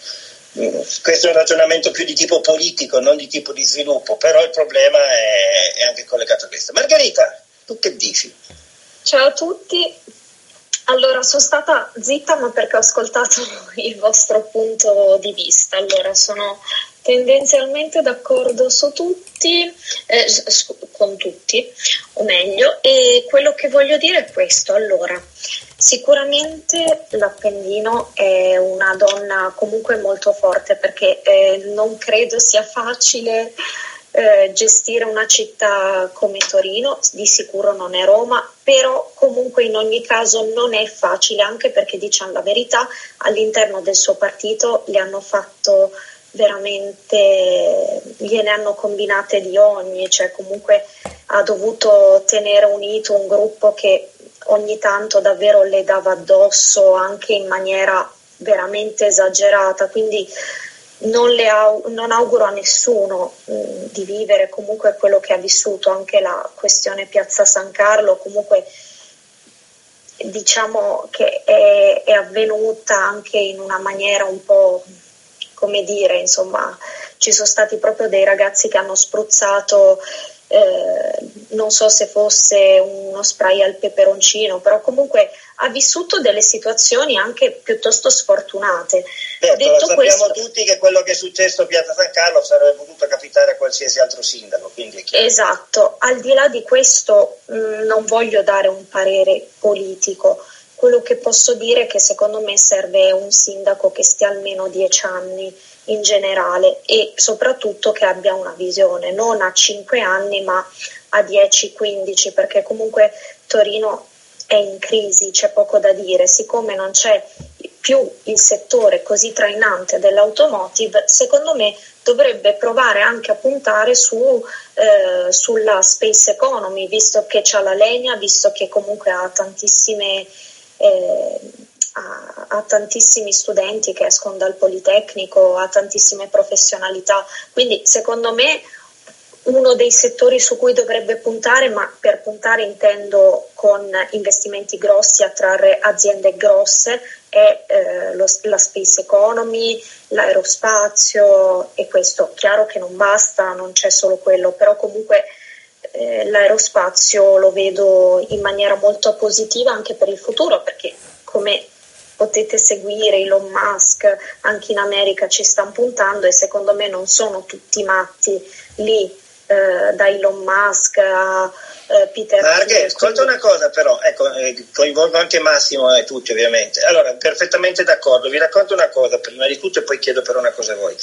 Questo è un ragionamento più di tipo politico, non di tipo di sviluppo, però il problema è, è anche collegato a questo. Margherita, tu che dici?
Ciao a tutti. Allora, sono stata zitta ma perché ho ascoltato [LAUGHS] il vostro punto di vista. Allora, sono tendenzialmente d'accordo su tutti, eh, con tutti, o meglio, e quello che voglio dire è questo. Allora, sicuramente l'Appendino è una donna comunque molto forte perché eh, non credo sia facile eh, gestire una città come Torino, di sicuro non è Roma, però comunque in ogni caso non è facile, anche perché diciamo la verità, all'interno del suo partito le hanno fatto veramente, gliene hanno combinate di ogni, cioè comunque ha dovuto tenere unito un gruppo che ogni tanto davvero le dava addosso anche in maniera veramente esagerata, quindi non, au- non auguro a nessuno mh, mm, di vivere comunque quello che ha vissuto, anche la questione Piazza San Carlo, comunque diciamo che è, è avvenuta anche in una maniera un po' come dire, insomma, ci sono stati proprio dei ragazzi che hanno spruzzato eh, non so se fosse uno spray al peperoncino, però comunque ha vissuto delle situazioni anche piuttosto sfortunate.
Certo, Detto sappiamo questo, tutti che quello che è successo a Piazza San Carlo sarebbe potuto capitare a qualsiasi altro sindaco.
esatto, al di là di questo mh, mm, non voglio dare un parere politico. Quello che posso dire è che secondo me serve un sindaco che stia almeno dieci anni in generale e soprattutto che abbia una visione, non a 5 anni ma a 10-15 perché comunque Torino è in crisi, c'è poco da dire, siccome non c'è più il settore così trainante dell'automotive, secondo me dovrebbe provare anche a puntare su, eh, sulla space economy, visto che c'ha la legna, visto che comunque ha tantissime... Eh, ha, ha, tantissimi studenti che escono dal Politecnico, ha tantissime professionalità, quindi secondo me uno dei settori su cui dovrebbe puntare, ma per puntare intendo con investimenti grossi, attrarre aziende grosse, è eh, lo, la space economy, l'aerospazio e questo. Chiaro che non basta, non c'è solo quello, però comunque eh, l'aerospazio lo vedo in maniera molto positiva anche per il futuro, perché come potete seguire Elon Musk, anche in America ci stanno puntando e secondo me non sono tutti matti lì eh, da Elon Musk a eh, Peter
Marghe, ascolta una cosa però, ecco, eh, coinvolgo anche Massimo e tutti ovviamente. Allora, perfettamente d'accordo, vi racconto una cosa prima di tutto e poi chiedo per una cosa a voi.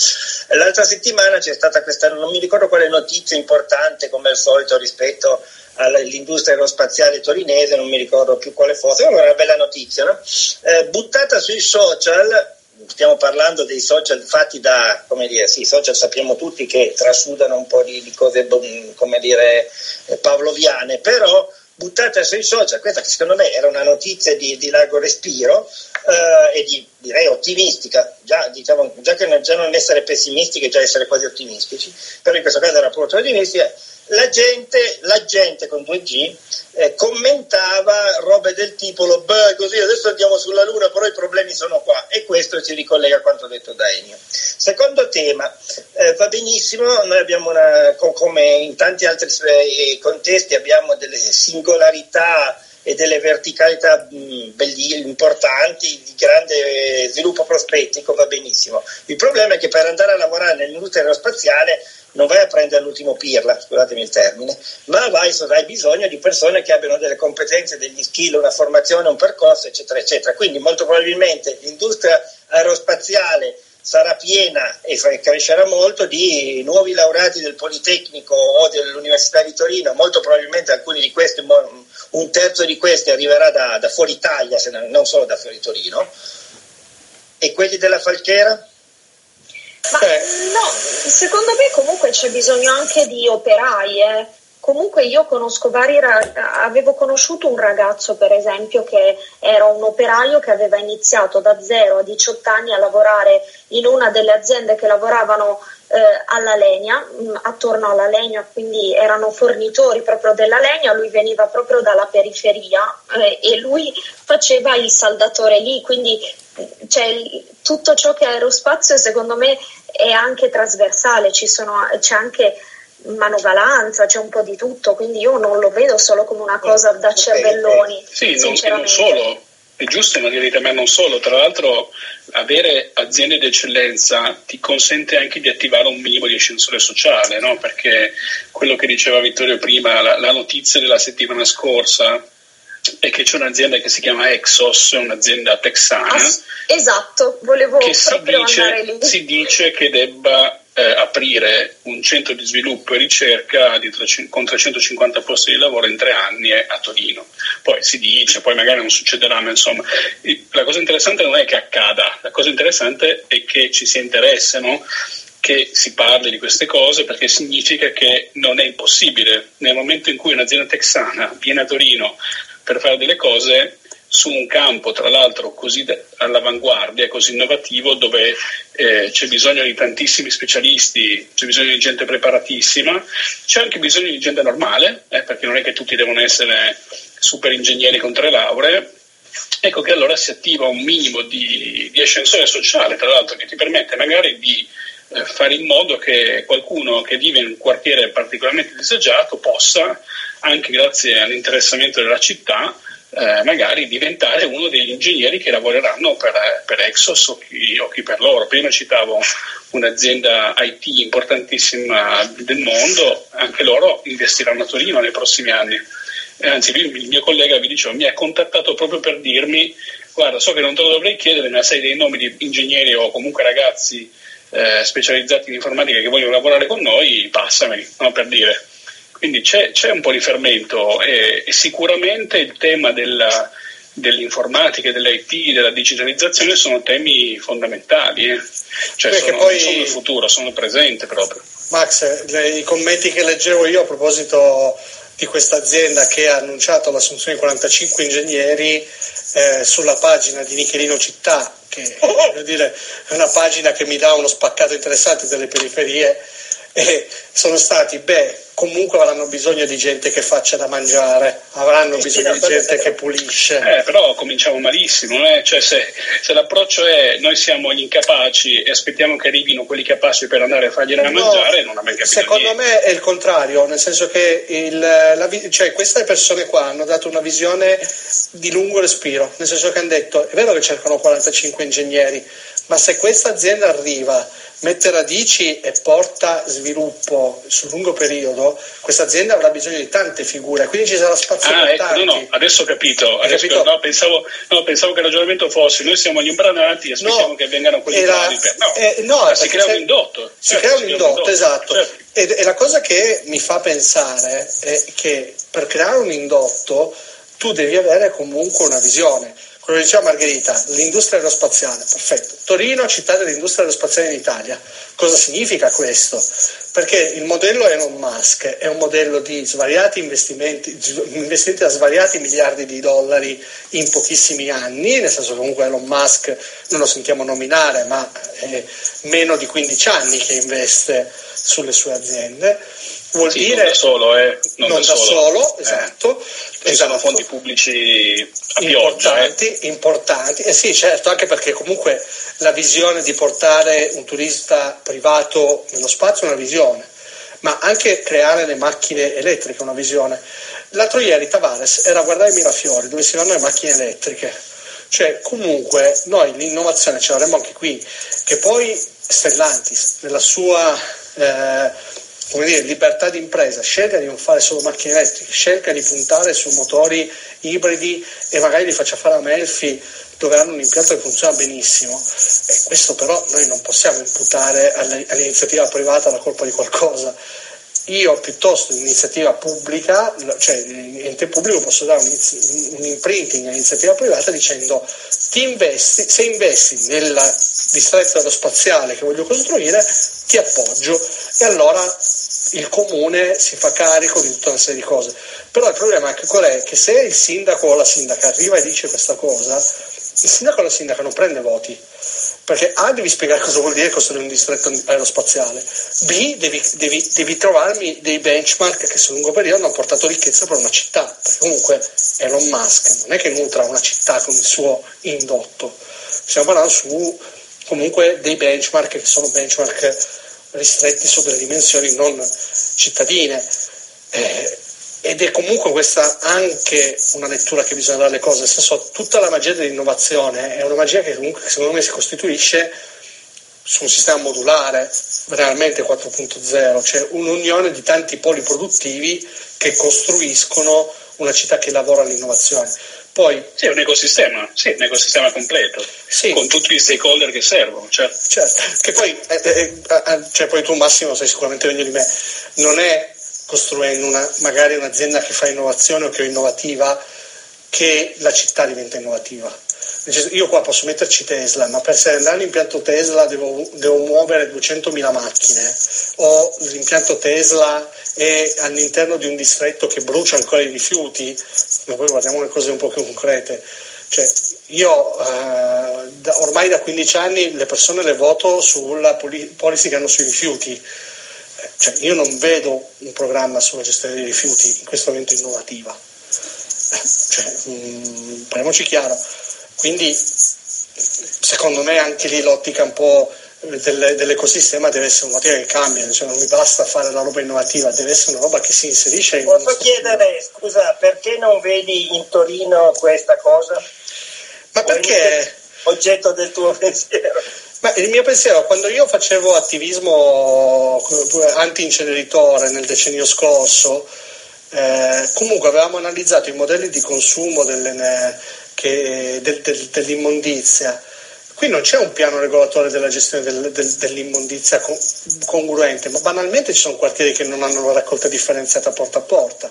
L'altra settimana c'è stata questa, non mi ricordo quale notizia importante come al solito rispetto all'industria aerospaziale torinese, non mi ricordo più quale fosse, ma era una bella notizia, no? eh, buttata sui social, stiamo parlando dei social fatti da, come dire, sì, social sappiamo tutti che trasudano un po' di, di cose, come dire, eh, pavloviane, però buttata sui social, questa che secondo me era una notizia di, di largo respiro eh, e di, direi ottimistica, già, diciamo, già che già non essere pessimistici, già essere quasi ottimistici, però in questo caso era proprio ottimistica, la gente, la gente con 2G eh, commentava robe del tipo beh così adesso andiamo sulla luna però i problemi sono qua. E questo ci ricollega a quanto detto da Ennio secondo tema eh, va benissimo noi abbiamo una come in tanti altri eh, contesti abbiamo delle singolarità e delle verticalità mh, belli, importanti di grande sviluppo prospettico va benissimo. Il problema è che per andare a lavorare nell'industria aerospaziale non vai a prendere l'ultimo pirla, scusatemi il termine, ma vai, hai bisogno di persone che abbiano delle competenze, degli skill, una formazione, un percorso, eccetera, eccetera. Quindi molto probabilmente l'industria aerospaziale sarà piena e crescerà molto di nuovi laureati del Politecnico o dell'Università di Torino, molto probabilmente alcuni di questi, un terzo di questi arriverà da, da fuori Italia, non solo da fuori Torino. E quelli della Falchera?
Ma eh. no, secondo me comunque c'è bisogno anche di operai. Eh. Comunque io conosco vari avevo conosciuto un ragazzo per esempio che era un operaio che aveva iniziato da 0 a 18 anni a lavorare in una delle aziende che lavoravano eh, alla legna, mh, mm, attorno alla legna, quindi erano fornitori proprio della legna, lui veniva proprio dalla periferia eh, e lui faceva il saldatore lì, quindi cioè, tutto ciò che è aerospazio secondo me è anche trasversale, sono, c'è anche manovalanza, c'è un po' di tutto, quindi io non lo vedo solo come una cosa da cervelloni.
Sì, non, non solo, è giusto, ma direi a me non solo. Tra l'altro, avere aziende di eccellenza ti consente anche di attivare un minimo di ascensore sociale, no? perché quello che diceva Vittorio prima, la, la notizia della settimana scorsa è che c'è un'azienda che si chiama Exos, un'azienda texana. Ah,
esatto, volevo
che si dice, si dice che debba eh, aprire un centro di sviluppo e ricerca di 300, con 350 posti di lavoro in tre anni a Torino. Poi si dice, poi magari non succederà, ma insomma, la cosa interessante non è che accada, la cosa interessante è che ci sia interesse, no? che si parli di queste cose perché significa che non è impossibile. Nel momento in cui un'azienda texana viene a Torino per fare delle cose su un campo, tra l'altro, così all'avanguardia, così innovativo, dove eh, c'è bisogno di tantissimi specialisti, c'è bisogno di gente preparatissima, c'è anche bisogno di gente normale, eh, perché non è che tutti devono essere super ingegneri con tre lauree. Ecco che allora si attiva un minimo di, di ascensore sociale, tra l'altro, che ti permette magari di eh, fare in modo che qualcuno che vive in un quartiere particolarmente disagiato possa, anche grazie all'interessamento della città, eh, magari diventare uno degli ingegneri che lavoreranno per, per Exos o chi, o chi, per loro. Prima citavo un'azienda IT importantissima del mondo, anche loro investiranno a Torino nei prossimi anni. Eh, anzi, il mio collega vi diceva, mi ha contattato proprio per dirmi, guarda, so che non te lo dovrei chiedere, ma sai dei nomi di ingegneri o comunque ragazzi eh, specializzati in informatica che vogliono lavorare con noi, passameli, no, per dire. Quindi c'è, c'è un po' di fermento e, e sicuramente il tema della, dell'informatica dell'IT, della digitalizzazione sono temi fondamentali, eh. cioè sono, poi, sono il futuro, sono il presente proprio.
Max, le, i commenti che leggevo io a proposito di questa azienda che ha annunciato l'assunzione di 45 ingegneri eh, sulla pagina di Nichelino Città, che dire, è una pagina che mi dà uno spaccato interessante delle periferie, e sono stati, beh, comunque avranno bisogno di gente che faccia da mangiare, avranno sì, bisogno sì, di gente che pulisce.
Eh, però cominciamo malissimo, eh? cioè, se, se, l'approccio è noi siamo gli incapaci e aspettiamo che arrivino quelli capaci per andare a fargli da no, mangiare, non abbiamo capito
Secondo
niente.
me è il contrario, nel senso che il, la, cioè, queste persone qua hanno dato una visione di lungo respiro, nel senso che hanno detto è vero che cercano 45 ingegneri, ma se questa azienda arriva mette radici e porta sviluppo sul lungo periodo, questa azienda avrà bisogno di tante figure, quindi ci sarà spazio
ah,
per
ecco,
tanti.
No, no, adesso ho capito. Adesso, capito? No, pensavo, no, pensavo, che il ragionamento fosse noi siamo gli imbranati e aspettiamo no, che vengano quelli era, per... No, eh, no si crea un indotto.
Si certo, crea un indotto, indotto, esatto. Certo. E, e la cosa che mi fa pensare è che per creare un indotto tu devi avere comunque una visione quello che diceva Margherita, l'industria aerospaziale, perfetto. Torino, città dell'industria aerospaziale in Italia. Cosa significa questo? Perché il modello Elon Musk è un modello di svariati investimenti, investimenti da svariati miliardi di dollari in pochissimi anni, nel senso comunque Elon Musk non lo sentiamo nominare, ma è meno di 15 anni che investe sulle sue aziende vuol
sì,
dire
non da solo, eh. non,
non da, da solo, solo eh. esatto.
Ci esatto. sono fondi pubblici a
importanti,
pioggia,
eh. importanti. Eh sì, certo, anche perché comunque la visione di portare un turista privato nello spazio è una visione, ma anche creare le macchine elettriche è una visione. L'altro ieri Tavares era a guardare Mirafiori dove si vanno le macchine elettriche. Cioè, comunque, noi l'innovazione ce l'avremo anche qui, che poi Stellantis, nella sua eh, come dire, libertà di impresa, scelga di non fare solo macchine elettriche, scelga di puntare su motori ibridi e magari li faccia fare a Melfi dove hanno un impianto che funziona benissimo. E questo però noi non possiamo imputare all'iniziativa privata la colpa di qualcosa. Io piuttosto l'iniziativa pubblica, cioè l'ente pubblico posso dare un, imprinting all'iniziativa privata dicendo ti investi, se investi nel distretto aerospaziale che voglio costruire, ti appoggio e allora il comune si fa carico di tutta una serie di cose. Però il problema è che qual è? Che se il sindaco o la sindaca arriva e dice questa cosa, il sindaco o la sindaca non prende voti. Perché A devi spiegare cosa vuol dire costruire un distretto aerospaziale, B devi, devi, devi trovarmi dei benchmark che sul lungo periodo hanno portato ricchezza per una città, perché comunque Elon Musk non è che nutra una città con il suo indotto, stiamo parlando su comunque dei benchmark che sono benchmark ristretti su delle dimensioni non cittadine. Eh, ed è comunque questa anche una lettura che bisogna dare alle cose, nel senso tutta la magia dell'innovazione è una magia che comunque secondo me si costituisce su un sistema modulare, realmente 4.0, cioè un'unione di tanti poli produttivi che costruiscono una città che lavora all'innovazione. Poi,
sì, è un ecosistema, sì, un ecosistema completo, sì. con tutti gli stakeholder che servono. Certo,
certo. che poi, eh, eh, eh, cioè poi tu Massimo sai sicuramente meglio di me, non è costruendo una, magari un'azienda che fa innovazione o che è innovativa che la città diventa innovativa. Io qua posso metterci Tesla, ma per andare all'impianto Tesla devo, devo muovere 200.000 macchine o l'impianto Tesla è all'interno di un distretto che brucia ancora i rifiuti, ma poi guardiamo le cose un po' più concrete. Cioè, io eh, da, ormai da 15 anni le persone le voto sulla policy che hanno sui rifiuti. Cioè, io non vedo un programma sulla gestione dei rifiuti in questo momento innovativa. Cioè, mh, mm, parliamoci chiaro. Quindi, secondo me, anche lì l'ottica un po' dell'ecosistema deve essere un motivo che cambia, cioè non mi basta fare la roba innovativa, deve essere una roba che si inserisce in
Posso chiedere, scusa, perché non vedi in Torino questa cosa?
Ma perché?
Oggetto del tuo [LAUGHS] pensiero.
Ma il mio pensiero, quando io facevo attivismo anti-inceneritore nel decennio scorso, eh, comunque avevamo analizzato i modelli di consumo delle, che, del, del, dell'immondizia Qui non c'è un piano regolatore della gestione del, del, dell'immondizia con, congruente, ma banalmente ci sono quartieri che non hanno la raccolta differenziata porta a porta.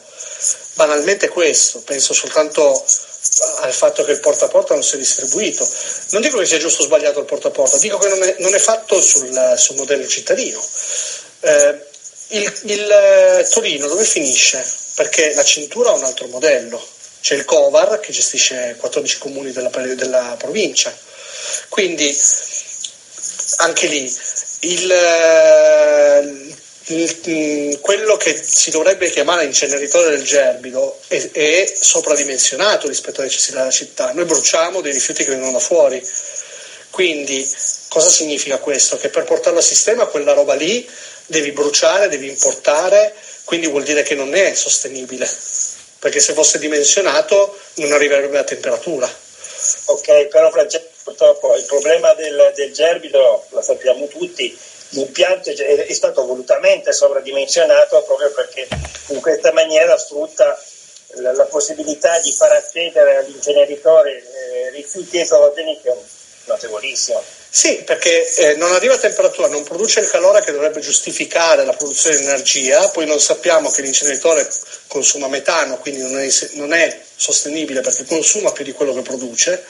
Banalmente questo, penso soltanto al fatto che il porta a porta non sia distribuito. Non dico che sia giusto o sbagliato il porta a porta, dico che non è, non è fatto sul, sul, modello cittadino. Eh, il, il eh, Torino dove finisce? Perché la cintura ha un altro modello. C'è il Covar che gestisce 14 comuni della, della provincia quindi anche lì il, eh, il, quello che si dovrebbe chiamare inceneritore del gerbido è, è sopradimensionato rispetto alle necessità della città. Noi bruciamo dei rifiuti che vengono da fuori. Quindi cosa significa questo? Che per portarlo a sistema quella roba lì devi bruciare, devi importare, quindi vuol dire che non è sostenibile, perché se fosse dimensionato non arriverebbe a temperatura.
Ok, però Francesco purtroppo il problema del, del gerbido lo sappiamo tutti, l'impianto è, stato volutamente sovradimensionato proprio perché in questa maniera sfrutta la, la possibilità di far accedere all'inceneritore eh, rifiuti esogeni che è notevolissimo.
Sì, perché eh, non arriva a temperatura, non produce il calore che dovrebbe giustificare la produzione di energia, poi non sappiamo che l'inceneritore consuma metano, quindi non è, non è sostenibile perché consuma più di quello che produce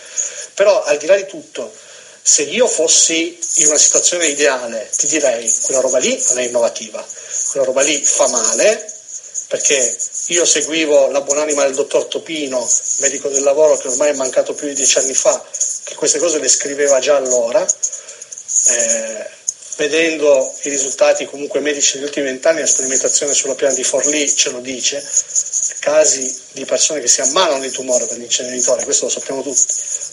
però al di là di tutto, se io fossi in una situazione ideale, ti direi quella roba lì non è innovativa, quella roba lì fa male, perché io seguivo la buonanima del dottor Topino, medico del lavoro che ormai è mancato più di dieci anni fa, che queste cose le scriveva già allora, eh, vedendo i risultati comunque medici degli ultimi vent'anni, la sperimentazione sulla piana di Forlì ce lo dice, casi di persone che si ammalano di tumore per l'inceneritore, questo lo sappiamo tutti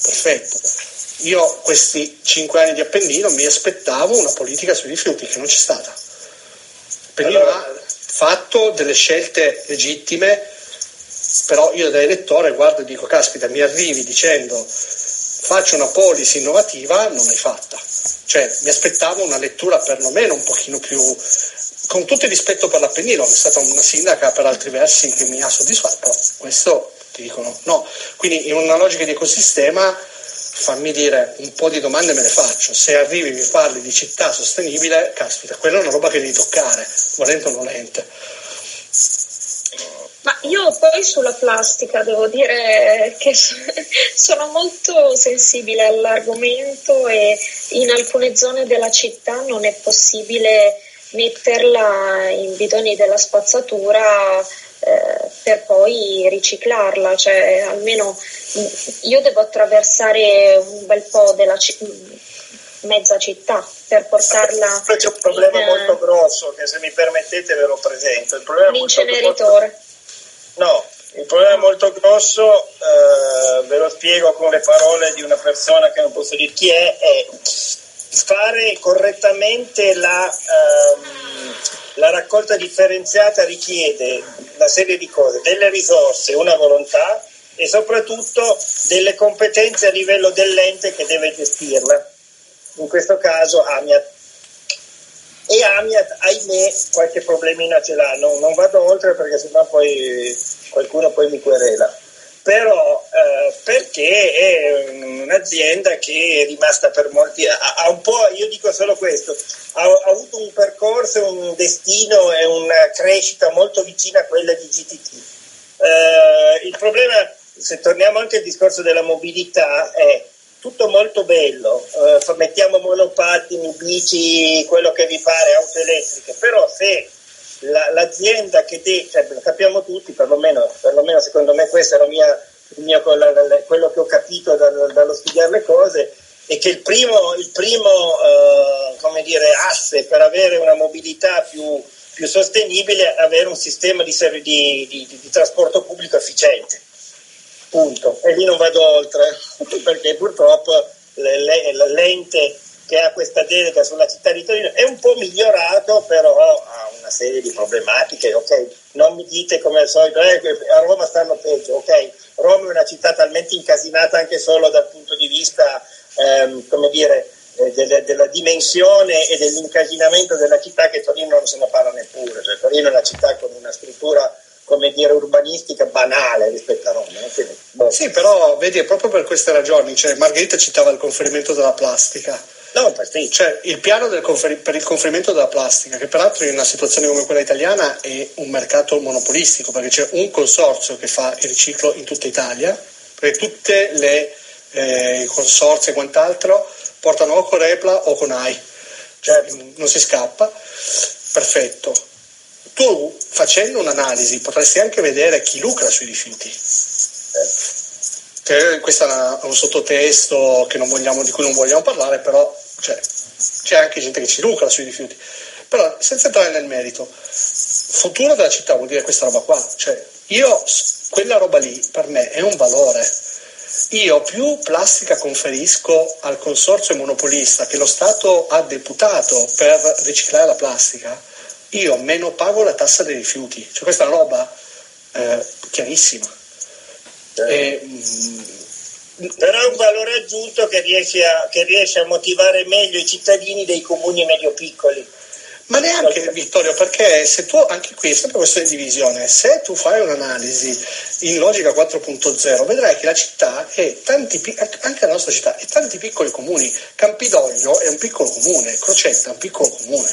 perfetto. Io questi cinque anni di Appennino mi aspettavo una politica sui rifiuti che non c'è stata. Appennino allora... ha fatto delle scelte legittime, però io da elettore guardo e dico, caspita, mi arrivi dicendo faccio una policy innovativa, non l'hai fatta. Cioè mi aspettavo una lettura perlomeno un pochino più con tutto il rispetto per l'Appennino, che è stata una sindaca per altri versi che mi ha soddisfatto, questo ti dicono no. Quindi in una logica di ecosistema fammi dire un po' di domande me le faccio. Se arrivi e mi parli di città sostenibile, caspita, quella è una roba che devi toccare, volente o nolente.
Ma io poi sulla plastica devo dire che [LAUGHS] sono molto sensibile all'argomento e in alcune zone della città non è possibile metterla in bidoni della spazzatura eh, per poi riciclarla, cioè almeno io devo attraversare un bel po' della c- mezza città per portarla.
C'è un problema in, molto grosso che se mi permettete ve lo presento.
l'inceneritore.
Molto... No, il problema molto grosso, eh, ve lo spiego con le parole di una persona che non posso dire chi è, è fare correttamente la, ehm, la raccolta differenziata richiede una serie di cose, delle risorse, una volontà e soprattutto delle competenze a livello dell'ente che deve gestirla. In questo caso Amiat. E Amiat, ahimè, qualche problemina ce l'ha. Non, non vado oltre perché sennò poi qualcuno poi mi querela però eh, perché è un'azienda che è rimasta per molti ha, ha un po', io dico solo questo, ha, ha, avuto un percorso, un destino e una crescita molto vicina a quella di GTT. Eh, il problema, se torniamo anche al discorso della mobilità, è tutto molto bello, eh, mettiamo monopattini, bici, quello che vi pare, auto elettriche, però se la, l'azienda che te, cioè, capiamo tutti, perlomeno, perlomeno secondo me questo era mia, mio, quello che ho capito dallo, dallo studiare le cose, è che il primo, il primo eh, dire, asse per avere una mobilità più, più sostenibile è avere un sistema di, di, di, di, trasporto pubblico efficiente. Punto. E lì non vado oltre, [LAUGHS] perché purtroppo l'ente che ha questa delega sulla città di Torino, è un po' migliorato, però ha una serie di problematiche, ok? Non mi dite come al solito, eh, a Roma stanno peggio, ok? Roma è una città talmente incasinata anche solo dal punto di vista, ehm, come dire, eh, della, della, dimensione e dell'incasinamento della città che Torino non se ne parla neppure, cioè, Torino è una città con una struttura come dire, urbanistica banale rispetto a Roma. Quindi,
boh. Sì, però vedi, è proprio per queste ragioni, cioè, Margherita citava il conferimento della plastica.
No, sì.
cioè, il piano confer- per il conferimento della plastica, che peraltro in una situazione come quella italiana è un mercato monopolistico, perché c'è un consorzio che fa il riciclo in tutta Italia, perché tutte le eh, consorzi e quant'altro portano o con Repla o con AI, cioè non si scappa. Perfetto, tu facendo un'analisi potresti anche vedere chi lucra sui rifiuti. Eh, questo è un sottotesto vogliamo, di cui non vogliamo parlare, però cioè, c'è anche gente che ci lucra sui rifiuti. Però senza entrare nel merito, futuro della città vuol dire questa roba qua. Cioè, io, quella roba lì per me è un valore. Io più plastica conferisco al consorzio monopolista che lo Stato ha deputato per riciclare la plastica, io meno pago la tassa dei rifiuti. Cioè, questa è una roba eh, chiarissima.
Eh. E, mh, però è un valore aggiunto che riesce, a, che riesce, a, motivare meglio i cittadini dei comuni medio-piccoli.
Ma neanche Vittorio, perché se tu, anche qui è sempre questione di divisione, se tu fai un'analisi in logica 4.0 vedrai che la città è tanti, anche la nostra città, è tanti piccoli comuni. Campidoglio è un piccolo comune, Crocetta è un piccolo comune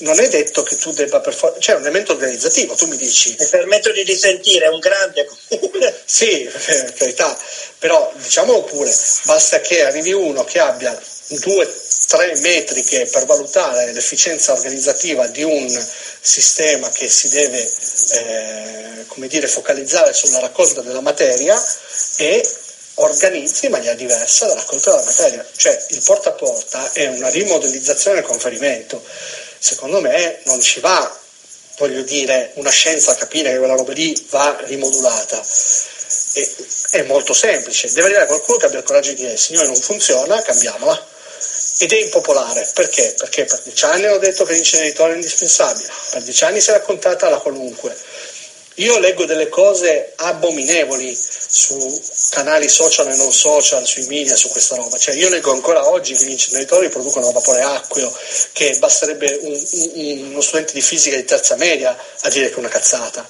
non è detto che tu debba per forza, c'è un elemento organizzativo, tu mi dici.
Mi permetto di risentire, è un grande [LAUGHS]
sì, [LAUGHS] per carità, però diciamolo pure, basta che arrivi uno che abbia due, tre metriche per valutare l'efficienza organizzativa di un sistema che si deve, eh, come dire, focalizzare sulla raccolta della materia e organizzi in maniera diversa la raccolta della materia. Cioè il porta a porta è una rimodellizzazione del conferimento secondo me non ci va, voglio dire, una scienza a capire che quella roba lì va rimodulata. E, è molto semplice, deve arrivare qualcuno che abbia il coraggio di dire signore non funziona, cambiamola. Ed è impopolare, perché? Perché per dieci anni hanno detto che l'inceneritore è indispensabile, per dieci anni si è raccontata la qualunque, io leggo delle cose abominevoli su canali social e non social, sui media, su questa roba. Cioè, io leggo ancora oggi che gli inceneritori producono vapore acqueo, che basterebbe un, un, uno studente di fisica di terza media a dire che è una cazzata.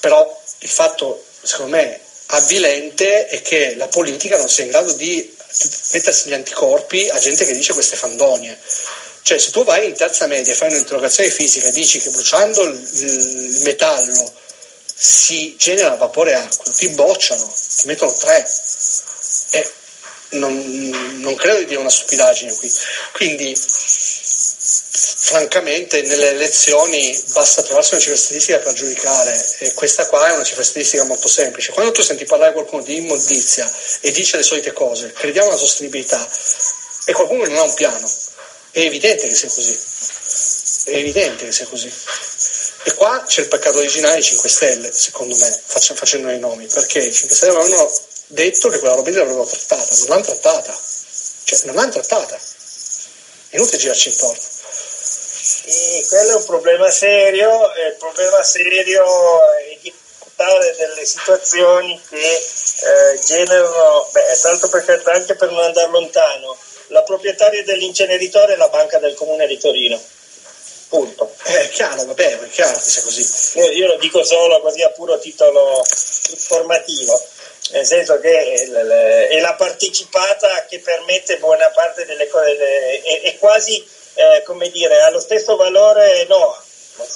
Però il fatto, secondo me, avvilente è che la politica non sia in grado di mettersi gli anticorpi a gente che dice queste fandonie. Cioè se tu vai in terza media e fai un'interrogazione fisica e dici che bruciando il, il metallo si genera vapore acqua, ti bocciano, ti mettono tre. E non, non credo di dire una stupidaggine qui. Quindi francamente nelle elezioni basta trovarsi una cifra statistica per giudicare e questa qua è una cifra statistica molto semplice. Quando tu senti parlare qualcuno di immondizia e dice le solite cose, crediamo alla sostenibilità e qualcuno non ha un piano, è evidente che sia così. È evidente che sia così. E qua c'è il peccato originale dei 5 Stelle, secondo me, facendo i nomi, perché i 5 Stelle avevano detto che quella roba l'avrebbero trattata, non l'hanno trattata. Cioè, non l'hanno trattata. È inutile girarci intorno.
E quello è un problema serio, e il problema serio è di portare delle situazioni che eh, generano, beh, tanto per, anche per non andare lontano, la proprietaria dell'inceneritore è la banca del comune di Torino. Punto.
Eh, è chiaro, vabbè, è chiaro che sia così.
Io, io lo dico solo così a puro titolo informativo, nel senso che è la partecipata che permette buona parte delle cose, è, quasi, eh, come dire, ha lo stesso valore, no,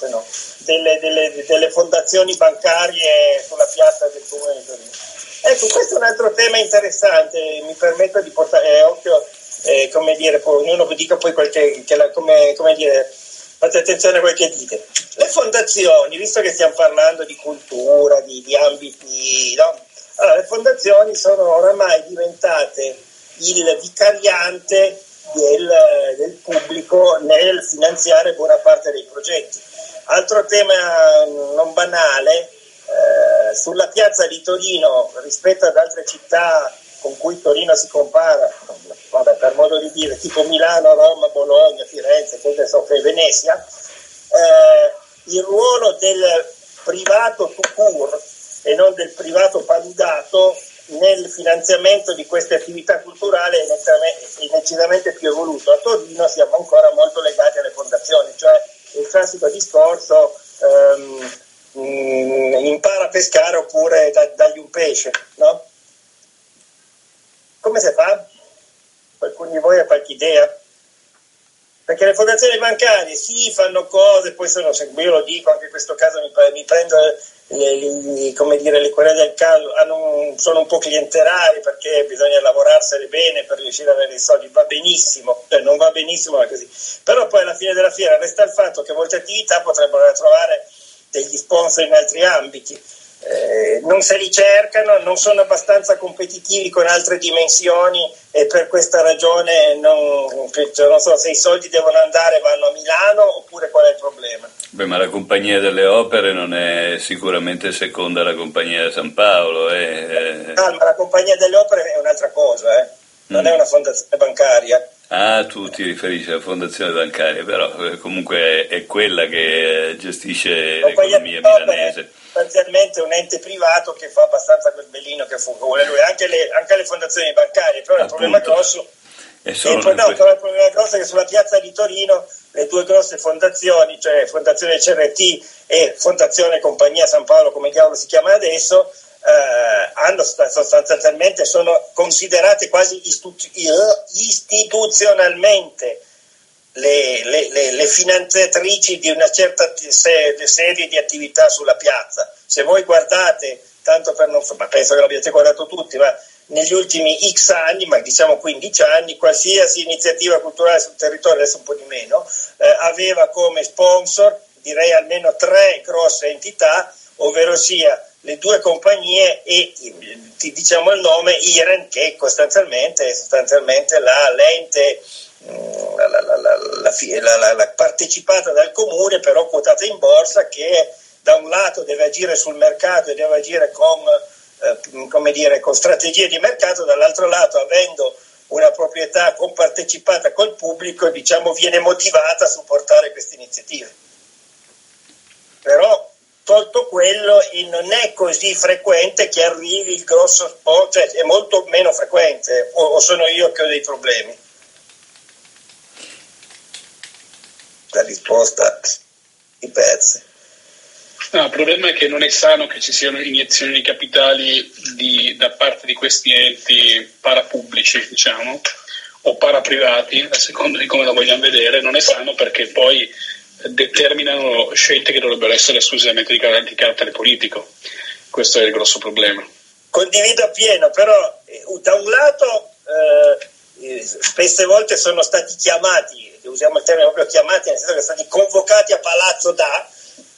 no, delle, delle, delle fondazioni bancarie sulla piazza del comune di Torino. Ecco, questo è un altro tema interessante, mi permetto di portare, eh, occhio, eh, come dire, poi, ognuno dica poi quel che, che la, come, come dire, fate attenzione a quel che dite. Le fondazioni, visto che stiamo parlando di cultura, di, di ambiti, no? allora, le fondazioni sono oramai diventate il vicariante del, del, pubblico nel finanziare buona parte dei progetti. Altro tema non banale, eh, sulla piazza di Torino rispetto ad altre città con cui Torino si compara, vabbè, per modo di dire, tipo Milano, Roma, Bologna, Firenze, che so che Venezia, eh, il ruolo del privato to court e non del privato paludato nel finanziamento di queste attività culturali è decisamente più evoluto. A Torino siamo ancora molto legati alle fondazioni, cioè il classico discorso ehm, mh, impara a pescare oppure da, dagli un pesce, no? Come si fa? Qualcuno di voi ha qualche idea? Perché le fondazioni bancarie sì, fanno cose, poi sono, io lo dico, anche in questo caso mi, mi prendo le, le, come dire, le quelle del caso, hanno, sono un po' clientelari perché bisogna lavorarsene bene per riuscire ad avere i soldi, va benissimo, cioè non va benissimo ma così. Però poi alla fine della fiera resta il fatto che molte attività potrebbero trovare degli sponsor in altri ambiti eh, non se li cercano, non sono abbastanza competitivi con altre dimensioni e per questa ragione non, cioè, non so se i soldi devono andare vanno a Milano oppure qual è il problema.
Beh, ma la compagnia delle opere non è sicuramente seconda alla compagnia di San Paolo. Eh.
Ah, ma la compagnia delle opere è un'altra cosa, eh. non mm. è una fondazione bancaria.
Ah, tu ti riferisci alla fondazione bancaria, però eh, comunque è, quella che gestisce l'economia milanese
sostanzialmente un ente privato che fa abbastanza quel bellino che fu, vuole lui, anche le, anche le fondazioni bancarie, però Appunto. il problema grosso è solo poi, no, però il problema grosso è che sulla piazza di Torino le due grosse fondazioni, cioè Fondazione CRT e Fondazione Compagnia San Paolo, come diavolo si chiama adesso, eh, hanno sostanzialmente sono considerate quasi istituzionalmente le, le, le, le finanziatrici di una certa serie di attività sulla piazza. Se voi guardate, tanto per non ma penso che l'abbiate guardato tutti, ma negli ultimi X anni, ma diciamo 15 anni, qualsiasi iniziativa culturale sul territorio, adesso un po' di meno, eh, aveva come sponsor, direi almeno tre grosse entità, ovvero sia le due compagnie e ti diciamo il nome IREN che sostanzialmente, sostanzialmente la, l'ente la, la, la, partecipata dal comune però quotata in borsa che da un lato deve agire sul mercato e deve agire con, eh, dire, con strategie di mercato, dall'altro lato avendo una proprietà compartecipata col pubblico diciamo, viene motivata a supportare queste iniziative. Però tolto quello non è così frequente che arrivi il grosso sport, cioè è molto meno frequente o, o sono io che ho dei problemi? La risposta i pezzi.
No, il problema è che non è sano che ci siano iniezioni di capitali di, da parte di questi enti parapubblici, diciamo, o paraprivati, a seconda di come la vogliamo vedere, non è sano perché poi determinano scelte che dovrebbero essere esclusivamente di, car- di carattere politico. Questo è il grosso problema.
Condivido appieno, però eh, da un lato eh, spesse volte sono stati chiamati usiamo il termine proprio chiamati, nel senso che sono stati convocati a palazzo da,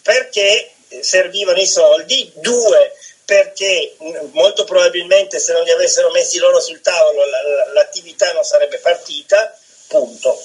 perché servivano i soldi, due, perché molto probabilmente se non li avessero messi loro sul tavolo l'attività non sarebbe partita, punto.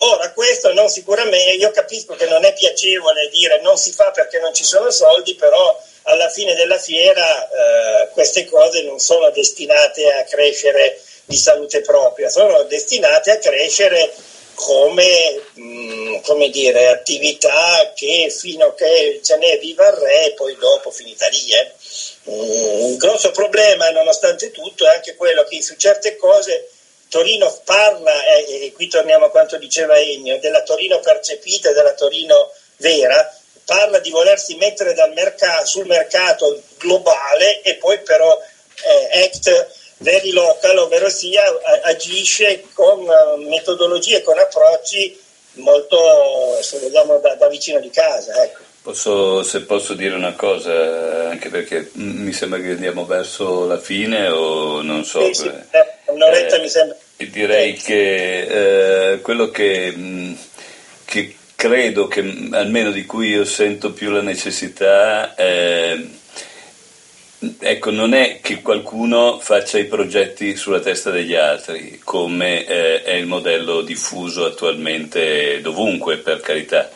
Ora, questo non sicuramente, io capisco che non è piacevole dire non si fa perché non ci sono soldi, però alla fine della fiera eh, queste cose non sono destinate a crescere di salute propria, sono destinate a crescere come, mh, mm, come dire, attività che fino a che ce n'è viva il re poi dopo finita lì. Eh. Mm, il grosso problema nonostante tutto è anche quello che su certe cose Torino parla, eh, e qui torniamo a quanto diceva Ennio, della Torino percepita e della Torino vera, parla di volersi mettere mercato, sul mercato globale e poi però eh, Act very local, ovvero sia agisce con eh, metodologie, con approcci molto, se vogliamo, da, da vicino di casa. Ecco.
Posso, se posso dire una cosa, anche perché mi sembra che andiamo verso la fine o non so.
Sì, sì, eh, un'oretta eh, mi sembra.
Direi che eh, quello che, che, credo che almeno di cui io sento più la necessità è Ecco, non è che qualcuno faccia i progetti sulla testa degli altri, come eh, è il modello diffuso attualmente dovunque, per carità,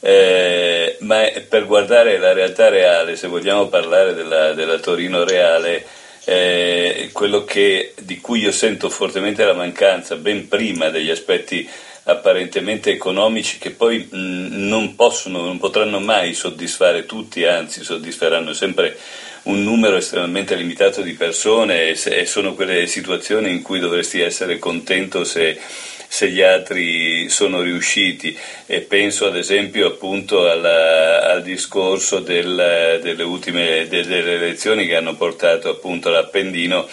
eh, ma per guardare la realtà reale, se vogliamo parlare della, della Torino reale, eh, quello che, di cui io sento fortemente la mancanza, ben prima degli aspetti apparentemente economici che poi mh, non possono, non potranno mai soddisfare tutti, anzi soddisferanno sempre un numero estremamente limitato di persone e, se, e sono quelle situazioni in cui dovresti essere contento se se gli altri sono riusciti. E penso ad esempio appunto alla, al discorso del, delle ultime delle elezioni che hanno portato appunto l'Appendino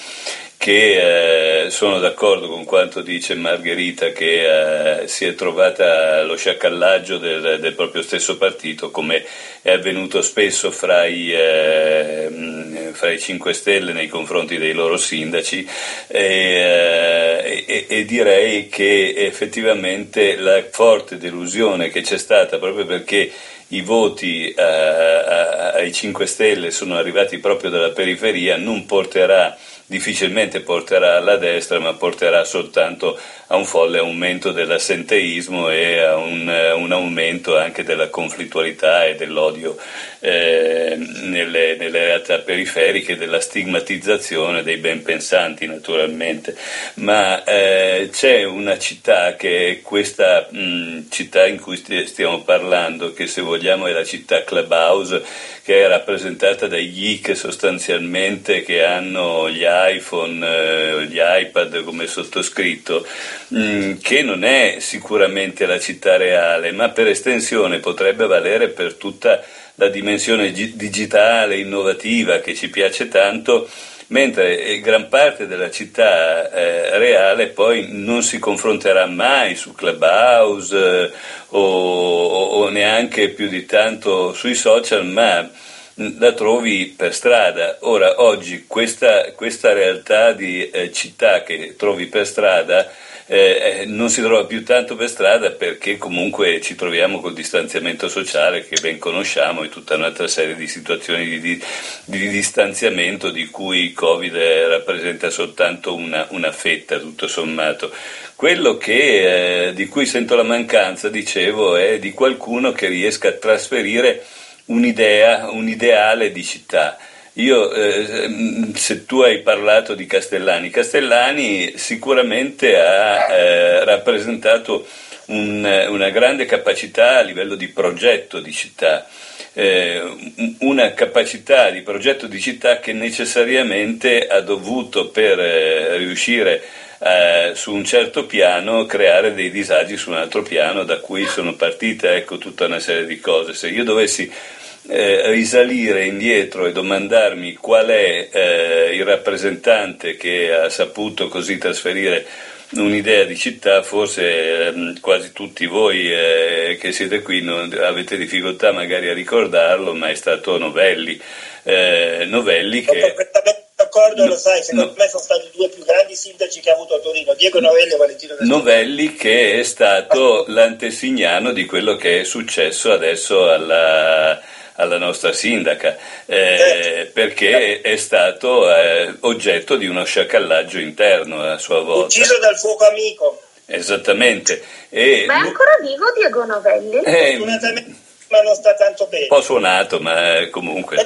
che eh, sono d'accordo con quanto dice Margherita che eh, si è trovata lo sciacallaggio del, del, proprio stesso partito come è avvenuto spesso fra i, eh, fra i 5 Stelle nei confronti dei loro sindaci e, e, e direi che effettivamente la forte delusione che c'è stata proprio perché i voti eh, ai 5 Stelle sono arrivati proprio dalla periferia non porterà difficilmente porterà alla destra, ma porterà soltanto a un folle aumento dell'assenteismo e a un, un aumento anche della conflittualità e dell'odio eh, nelle, nelle, realtà periferiche, della stigmatizzazione dei ben pensanti naturalmente. Ma eh, c'è una città che è questa mh, città in cui stiamo parlando, che se vogliamo è la città Clubhouse, che è rappresentata dai geek sostanzialmente che hanno gli iPhone, eh, gli iPad come sottoscritto, mm, che non è sicuramente la città reale, ma per estensione potrebbe valere per tutta la dimensione gi- digitale, innovativa che ci piace tanto mentre eh, gran parte della città eh, reale poi non si confronterà mai su Clubhouse o, neanche più di tanto sui social, ma la trovi per strada. Ora, oggi questa, questa realtà di eh, città che trovi per strada eh, eh, non si trova più tanto per strada perché comunque ci troviamo col distanziamento sociale che ben conosciamo e tutta un'altra serie di situazioni di, di, di distanziamento di cui il Covid rappresenta soltanto una, una fetta tutto sommato. Quello che, eh, di cui sento la mancanza, dicevo, è di qualcuno che riesca a trasferire un'idea, un ideale di città. Io, eh, se tu hai parlato di Castellani, Castellani sicuramente ha eh, rappresentato un, una grande capacità a livello di progetto di città, eh, una capacità di progetto di città che necessariamente ha dovuto per eh, riuscire eh, su un certo piano creare dei disagi su un altro piano da cui sono partite ecco, tutta una serie di cose. Se io dovessi eh, risalire indietro e domandarmi qual è eh, il rappresentante che ha saputo così trasferire un'idea di città, forse eh, quasi tutti voi eh, che siete qui non, avete difficoltà magari a ricordarlo, ma è stato Novelli. Eh, Novelli che...
d'accordo, lo sai, secondo no, me sono stati i due più grandi sindaci che ha avuto a Torino, Diego Novelli e Valentino Del
Novelli che è stato l'antesignano di quello che è successo adesso alla alla nostra sindaca, eh, perché è stato eh, oggetto di uno sciacallaggio interno a sua volta.
Ucciso dal fuoco amico.
Esattamente.
E ma è ancora vivo Diego Novelli?
Eh, ma non sta tanto bene.
Un po' suonato, ma comunque...
Eh,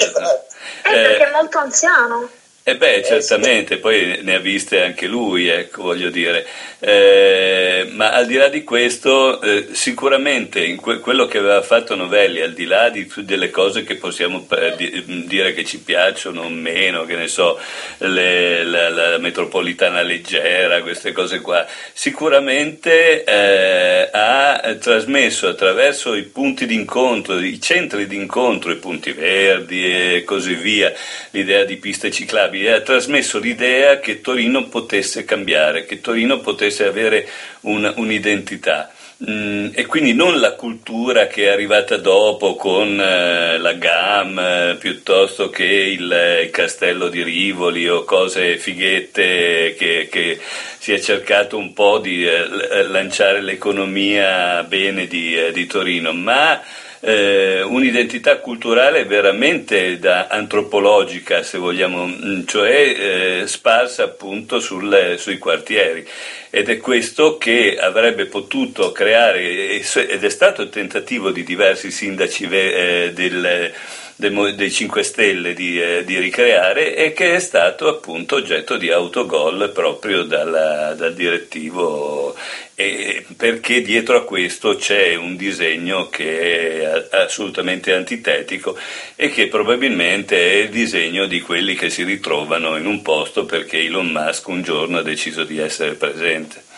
perché è molto anziano.
Eh beh, certamente, poi ne ha viste anche lui, ecco, voglio dire. Eh, ma al di là di questo, eh, sicuramente que- quello che aveva fatto Novelli, al di là di, delle cose che possiamo eh, di- dire che ci piacciono o meno, che ne so, le, la, la, metropolitana leggera, queste cose qua, sicuramente eh, ha trasmesso attraverso i punti d'incontro, i centri d'incontro, i punti verdi e così via, l'idea di piste ciclabili Stabile ha trasmesso l'idea che Torino potesse cambiare, che Torino potesse avere un, un'identità. Mm, e quindi non la cultura che è arrivata dopo con eh, la GAM eh, piuttosto che il, il, castello di Rivoli o cose fighette che, che si è cercato un po' di eh, lanciare l'economia bene di, eh, di Torino, ma eh, un'identità culturale veramente da antropologica, se vogliamo, mm, cioè eh, sparsa appunto sul, sui quartieri. Ed è questo che avrebbe potuto creare, ed è stato il tentativo di diversi sindaci eh, del, dei, dei 5 Stelle di, eh, di, ricreare e che è stato appunto oggetto di autogol proprio dalla, dal direttivo e perché dietro a questo c'è un disegno che è assolutamente antitetico e che probabilmente è il disegno di quelli che si ritrovano in un posto perché Elon Musk un giorno ha deciso di essere presente.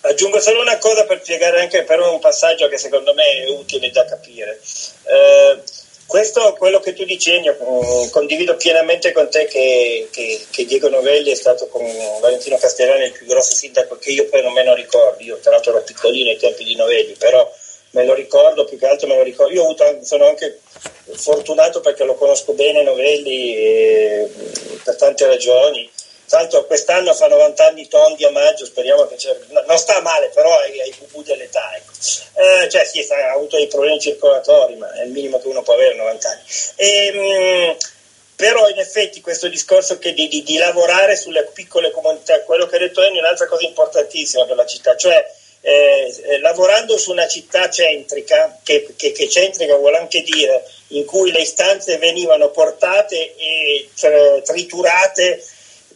Aggiungo solo una cosa per spiegare anche però un passaggio che secondo me è utile da capire. Eh, questo, quello che tu dicevi, mm, condivido pienamente con te che, che, che, Diego Novelli è stato con Valentino Castellani il più grosso sindaco che io poi non me lo ricordo. Io tra l'altro ero piccolino ai tempi di Novelli, però me lo ricordo, più che altro me lo ricordo. Io avuto, sono anche fortunato perché lo conosco bene Novelli eh, per tante ragioni l'altro quest'anno fa 90 anni tondi a maggio, speriamo che. No, non sta male, però ai, ai bubu dell'età. Ecco. Eh, cioè sì, ha avuto dei problemi circolatori, ma è il minimo che uno può avere a 90 anni. E, mh, però in effetti questo discorso di, di, di, lavorare sulle piccole comunità, quello che ha detto Ennio è un'altra cosa importantissima per la città, cioè eh, eh, lavorando su una città centrica, che, che, che, centrica vuole anche dire in cui le istanze venivano portate e triturate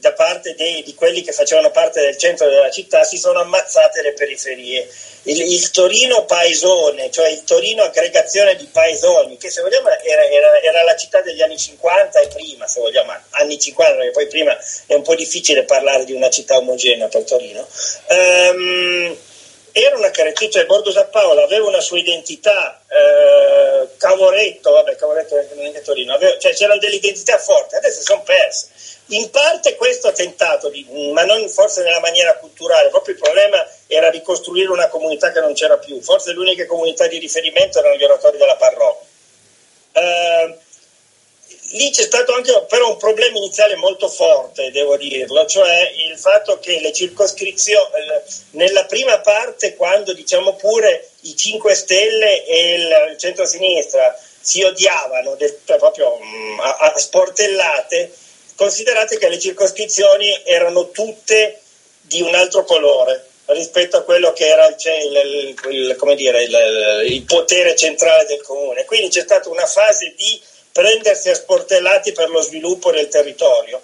da parte dei, di quelli che facevano parte del centro della città si sono ammazzate le periferie. Il, il Torino paesone, cioè il Torino aggregazione di paesoni, che se vogliamo era, era, era, la città degli anni 50 e prima, se vogliamo, anni 50, perché poi prima è un po' difficile parlare di una città omogenea per Torino. Um, era una caratteristica, cioè Borgo San Paolo aveva una sua identità, eh, Cavoretto, vabbè Cavoretto è Torino, aveva, cioè c'erano delle identità forti, adesso sono perse. In parte questo ha tentato, di, ma non forse nella maniera culturale, proprio il problema era ricostruire una comunità che non c'era più, forse le uniche comunità di riferimento erano gli oratori della parrocchia. Uh, lì c'è stato anche però un problema iniziale molto forte, devo dirlo, cioè il fatto che le circoscrizioni, nella prima parte, quando diciamo pure i 5 Stelle e il centro-sinistra si odiavano cioè proprio mm, a, sportellate, Considerate che le circoscrizioni erano tutte di un altro colore rispetto a quello che era il, il, il, dire, il, potere centrale del comune. Quindi c'è stata una fase di prendersi a sportellati per lo sviluppo del territorio.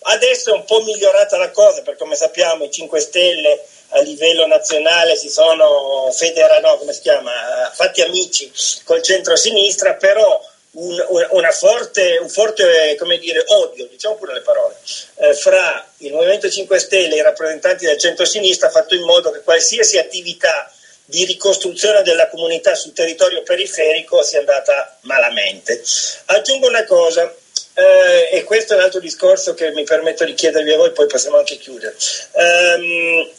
Adesso è un po' migliorata la cosa, perché come sappiamo i 5 Stelle a livello nazionale si sono federa, no, come si chiama, fatti amici col centro-sinistra, però un, forte, un forte dire, odio, diciamo pure le parole, eh, fra il Movimento 5 Stelle e i rappresentanti del centro-sinistra ha fatto in modo che qualsiasi attività di ricostruzione della comunità sul territorio periferico sia andata malamente. Aggiungo una cosa, eh, e questo è un altro discorso che mi permetto di chiedervi a voi, poi possiamo anche chiudere. Um,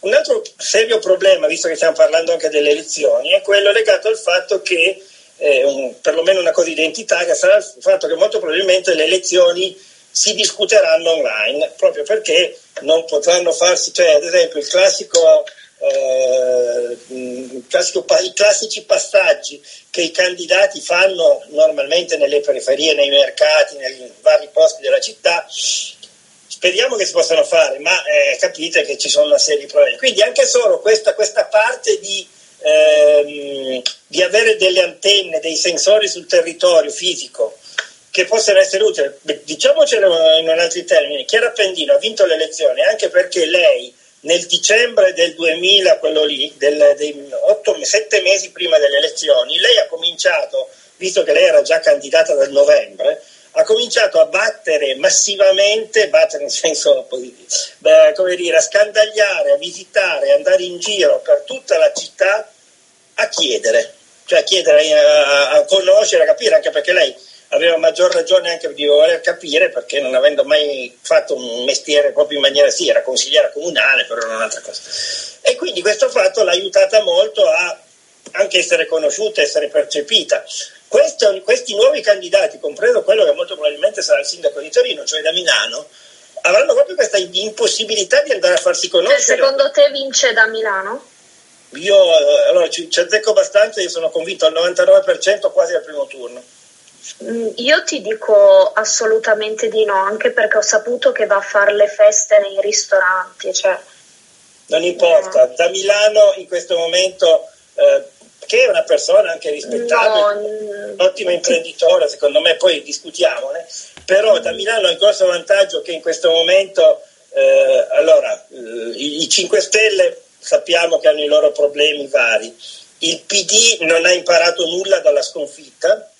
un altro serio problema, visto che stiamo parlando anche delle elezioni, è quello legato al fatto che eh, un, perlomeno una cosa identitaria, sarà il fatto che molto probabilmente le elezioni si discuteranno online, proprio perché non potranno farsi, cioè ad esempio il classico, eh, i classici passaggi che i candidati fanno normalmente nelle periferie, nei mercati, nei vari posti della città, speriamo che si possano fare, ma eh, capite che ci sono una serie di problemi. Quindi anche solo questa, questa parte di ehm, di avere delle antenne, dei sensori sul territorio fisico che possano essere utili. Diciamocelo in altri termini, Chiara Pendino ha vinto le elezioni anche perché lei nel dicembre del 2000, quello lì, del, dei 8, 7 mesi prima delle elezioni, lei ha cominciato, visto che lei era già candidata dal novembre, ha cominciato a battere massivamente, battere in senso positivo, beh, come dire, a scandagliare, a visitare, andare in giro per tutta la città a chiedere, cioè a chiedere, a, a conoscere, a capire, anche perché lei aveva maggior ragione anche di voler capire perché non avendo mai fatto un mestiere proprio in maniera sì, era consigliera comunale, però non un'altra cosa. E quindi questo fatto l'ha aiutata molto a anche essere conosciuta, essere percepita. Questo, questi nuovi candidati, compreso quello che molto probabilmente sarà il sindaco di Torino, cioè da Milano, avranno proprio questa impossibilità di andare a farsi conoscere.
secondo te vince da Milano?
Io eh, allora, ci, ci azzecco abbastanza, io sono convinto al 99% quasi al primo turno.
Mm, io ti dico assolutamente di no, anche perché ho saputo che va a fare le feste nei ristoranti. Cioè...
Non importa, da Milano in questo momento eh, che è una persona anche rispettabile, no, ottimo imprenditore, secondo me, poi discutiamone, però da Milano ha il grosso vantaggio che in questo momento, eh, allora, i, i 5 Stelle sappiamo che hanno i loro problemi vari, il PD non ha imparato nulla dalla sconfitta,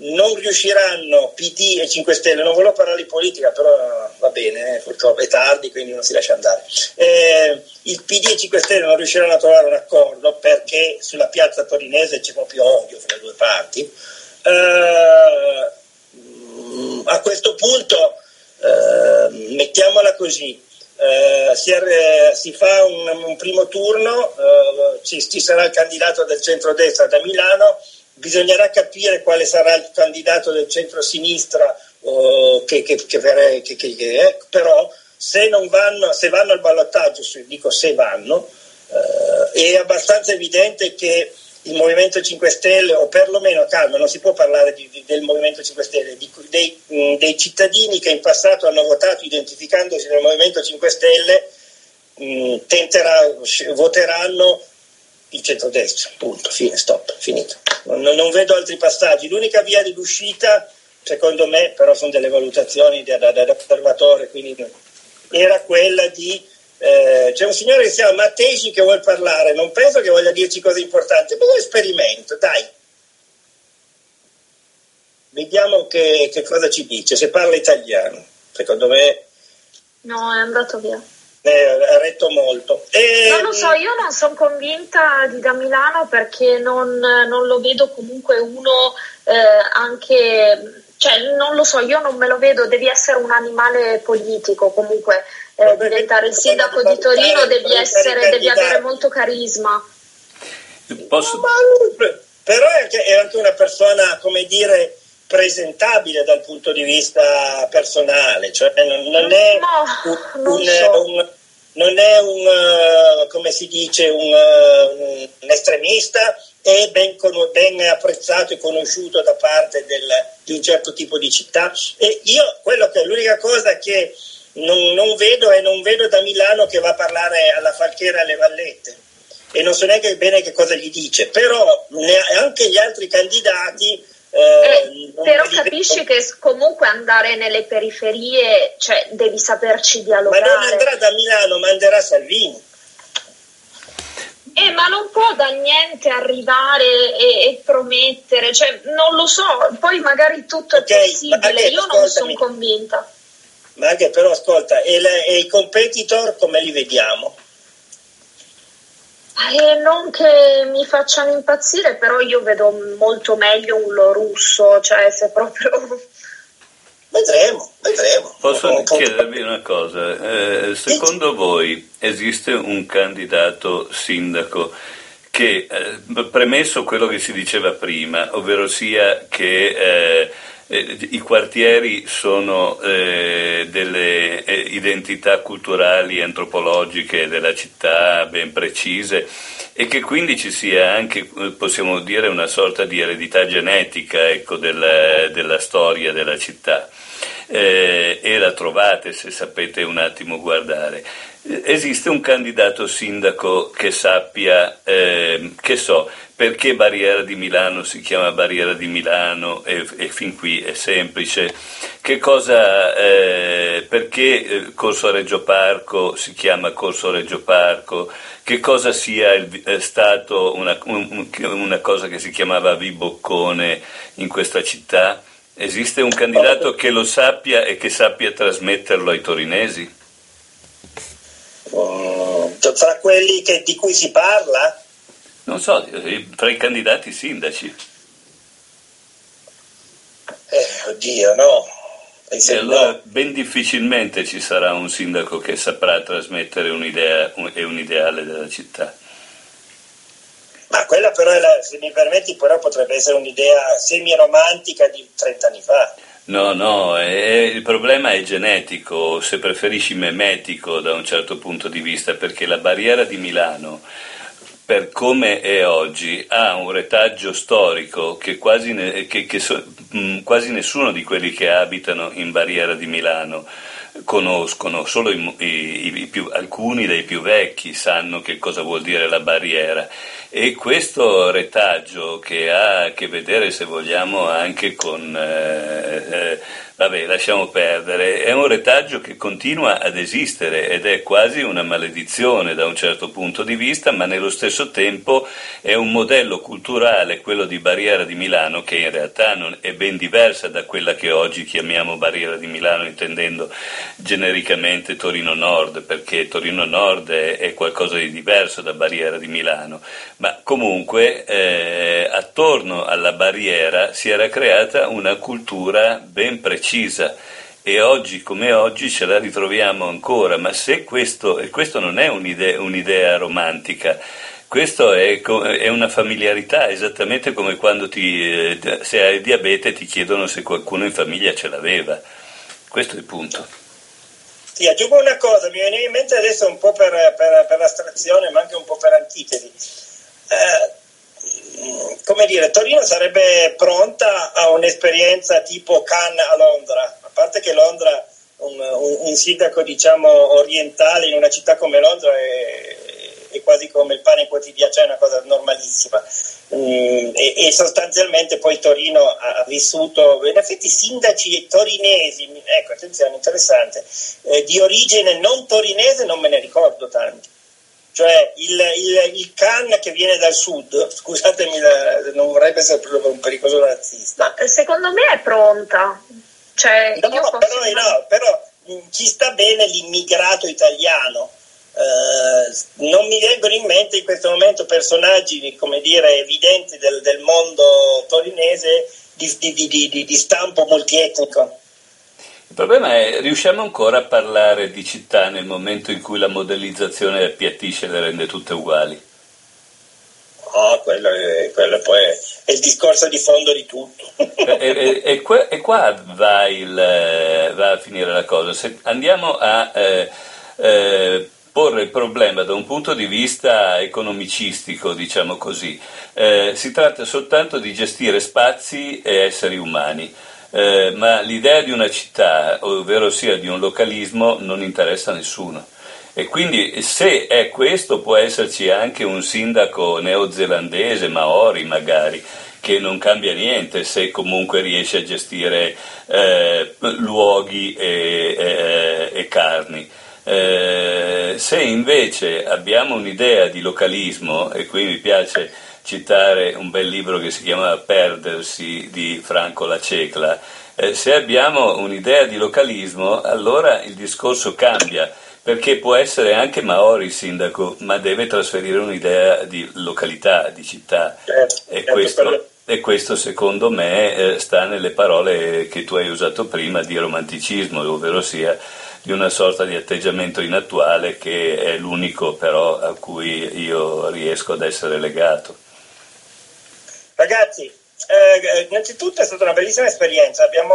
non riusciranno PD e 5 Stelle, non volevo parlare di politica, però va bene, eh, purtroppo è tardi, quindi non si lascia andare. Eh, il PD e 5 Stelle non riusciranno a trovare un accordo perché sulla piazza torinese c'è proprio odio fra le due parti. Eh, a questo punto, eh, mettiamola così, eh, si, è, si, fa un, un primo turno, eh, ci, ci sarà il candidato del centrodestra da Milano, bisognerà capire quale sarà il candidato del centro-sinistra uh, che, che, che, che però se, vanno, se vanno al ballottaggio, dico se vanno, uh, è abbastanza evidente che il Movimento 5 Stelle, o perlomeno calma, non si può parlare di, di, del Movimento 5 Stelle, di, dei, mh, dei, cittadini che in passato hanno votato identificandosi nel Movimento 5 Stelle, mh, tenterà, voteranno il centrodestra, punto, fine, stop, finito. Non, non, vedo altri passaggi. L'unica via di uscita, secondo me, però sono delle valutazioni da, da, da osservatore, quindi era quella di... Eh, c'è un signore che si chiama Mattesi che vuole parlare, non penso che voglia dirci cose importanti, ma un esperimento, dai. Vediamo che, che cosa ci dice, se parla italiano. Secondo me...
No, è andato via
eh, ha retto molto.
E... Non lo so, io non sono convinta di da Milano perché non, non lo vedo comunque uno eh, anche, cioè non lo so, io non me lo vedo, devi essere un animale politico comunque, eh, diventare il sindaco di Torino devi, essere, devi avere molto carisma.
Posso... No, però è anche, è anche una persona, come dire, presentabile dal punto di vista personale, cioè non, non è no, un, non, so. un, non è un, uh, come si dice, un, uh, un estremista, è ben, ben, apprezzato e conosciuto da parte del, di un certo tipo di città. E io, quello che l'unica cosa che non, non vedo è non vedo da Milano che va a parlare alla Falchera alle Vallette e non so neanche bene che cosa gli dice, però anche gli altri candidati
eh, eh però capisci che comunque andare nelle periferie, cioè devi saperci dialogare.
Ma non andrà da Milano, manderà Salvini.
Eh, ma non può da niente arrivare e, e, promettere, cioè non lo so, poi magari tutto okay, è possibile, io non sono convinta.
Ma anche però ascolta, e, le, e i competitor come li vediamo?
Eh, non che mi facciano impazzire, però io vedo molto meglio un lo russo, cioè se proprio... [LAUGHS]
Vedremo, vedremo.
Posso chiedervi una cosa? Eh, secondo voi esiste un candidato sindaco che, eh, premesso quello che si diceva prima, ovvero sia che eh, eh, i quartieri sono eh, delle eh, identità culturali e antropologiche della città ben precise e che quindi ci sia anche, eh, possiamo dire, una sorta di eredità genetica ecco, della, della storia della città. Eh, e la trovate se sapete un attimo guardare. Esiste un candidato sindaco che sappia, eh, che so, perché Barriera di Milano si chiama Barriera di Milano e, e fin qui è semplice, che cosa, eh, perché eh, Corso Reggio Parco si chiama Corso Reggio Parco, che cosa sia il, è stato una, un, una cosa che si chiamava Viboccone in questa città. Esiste un candidato che lo sappia e che sappia trasmetterlo ai torinesi?
Uh, tra quelli che, di cui si parla?
Non so, tra i candidati sindaci.
Eh, oddio, no.
E, e allora no. ben difficilmente ci sarà un sindaco che saprà trasmettere un'idea un, e un ideale della città.
Ma quella però, la, se mi permetti, però potrebbe essere un'idea semi-romantica di 30 anni fa.
No, no, è, il problema è genetico, se preferisci memetico da un certo punto di vista, perché la barriera di Milano per come è oggi, ha un retaggio storico che, quasi, ne, che, che so, mh, quasi, nessuno di quelli che abitano in barriera di Milano conoscono, solo i, i, i più, alcuni dei più vecchi sanno che cosa vuol dire la barriera. E questo retaggio che ha a che vedere se vogliamo anche con eh, eh, Vabbè, lasciamo perdere. È un retaggio che continua ad esistere ed è quasi una maledizione da un certo punto di vista, ma nello stesso tempo è un modello culturale, quello di Barriera di Milano, che in realtà è ben diversa da quella che oggi chiamiamo Barriera di Milano, intendendo genericamente Torino Nord, perché Torino Nord è, qualcosa di diverso da Barriera di Milano. Ma comunque eh, attorno alla barriera si era creata una cultura ben precisa precisa e oggi come oggi ce la ritroviamo ancora, ma se questo, e questo non è un'idea, un'idea romantica, questo è, è, una familiarità, esattamente come quando ti, eh, se hai diabete ti chiedono se qualcuno in famiglia ce l'aveva. Questo è il punto.
Sì, aggiungo una cosa, mi viene in mente adesso un po' per, per, per astrazione, ma anche un po' per antitesi. Eh, come dire, Torino sarebbe pronta a un'esperienza tipo Cannes a Londra, a parte che Londra, un, un, un sindaco diciamo orientale in una città come Londra è, è quasi come il pane quotidiano, cioè è una cosa normalissima. Mm, e, e, sostanzialmente poi Torino ha vissuto, in effetti sindaci torinesi, ecco attenzione interessante, eh, di origine non torinese non me ne ricordo tanti cioè il, il, il Khan che viene dal sud, scusatemi, non vorrei essere un pericoloso razzista.
Ma secondo me è pronta. Cioè,
no, però, no, però ci sta bene l'immigrato italiano. Uh, non mi vengono in mente in questo momento personaggi come dire, evidenti del, del mondo torinese di, di, di, di stampo multietnico.
Il problema è, riusciamo ancora a parlare di città nel momento in cui la modellizzazione appiattisce e le rende tutte uguali?
Oh, quello, è, quello poi è, il discorso di fondo di tutto.
e, e, e, qua, e qua va, il, va, a finire la cosa. Se andiamo a eh, eh, porre il problema da un punto di vista economicistico, diciamo così, eh, si tratta soltanto di gestire spazi e esseri umani. Eh, ma l'idea di una città, ovvero sia di un localismo, non interessa a nessuno. E quindi se è questo può esserci anche un sindaco neozelandese, Maori magari, che non cambia niente se comunque riesce a gestire eh, luoghi e, e, e carni. Eh, se invece abbiamo un'idea di localismo, e qui mi piace citare un bel libro che si chiama Perdersi di Franco La Cecla, eh, se abbiamo un'idea di localismo allora il discorso cambia perché può essere anche Maori il sindaco, ma deve trasferire un'idea di località, di città certo, e, certo, questo, e, questo, secondo me eh, sta nelle parole che tu hai usato prima di romanticismo, ovvero sia di una sorta di atteggiamento inattuale che è l'unico però a cui io riesco ad essere legato.
Ragazzi, eh, innanzitutto è stata una bellissima esperienza. Abbiamo,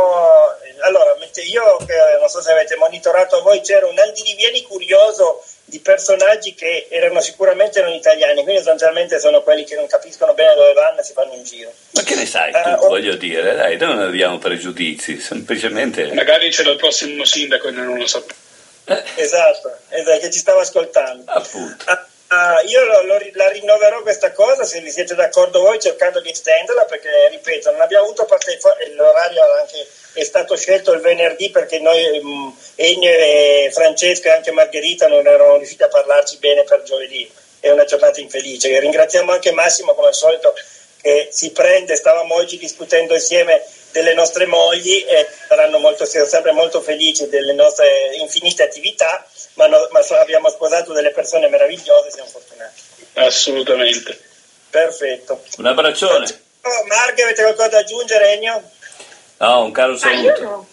allora, io eh, non so se avete monitorato voi, c'era un andirivieni curioso di personaggi che erano sicuramente non italiani, quindi sostanzialmente sono quelli che non capiscono bene dove vanno e si fanno in giro.
Ma che ne sai tu, uh, voglio dire, dai, noi non abbiamo pregiudizi, semplicemente...
Magari c'è il prossimo sindaco e non lo sappiamo.
Eh. Esatto, esatto, che ci stava ascoltando.
Appunto.
Uh, Uh, io lo, lo, la rinnoverò questa cosa se vi siete d'accordo voi cercando di estenderla perché ripeto non abbiamo avuto parte l'orario anche, è stato scelto il venerdì perché noi um, Ennio e Francesco e anche Margherita non erano riusciti a parlarci bene per giovedì. È una giornata infelice. E ringraziamo anche Massimo come al solito che si prende stavamo oggi discutendo insieme delle nostre mogli e saranno molto, sempre molto felici delle nostre infinite attività ma, no, ma abbiamo sposato delle persone meravigliose, siamo fortunati.
Assolutamente.
Perfetto.
Un abbraccione.
Oh, Marghe, avete qualcosa da aggiungere, Ennio?
No, un caro saluto. Ah,
no.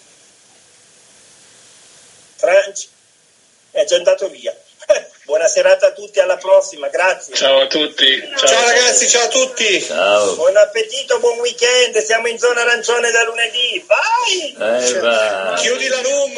Franci è già andato via. [LAUGHS] Buona serata a tutti, alla prossima, grazie.
Ciao a tutti.
Ciao, ciao ragazzi, ciao a tutti.
Ciao.
Buon appetito, buon weekend, siamo in zona arancione da lunedì. Vai!
Eh, vai.
Chiudi la room.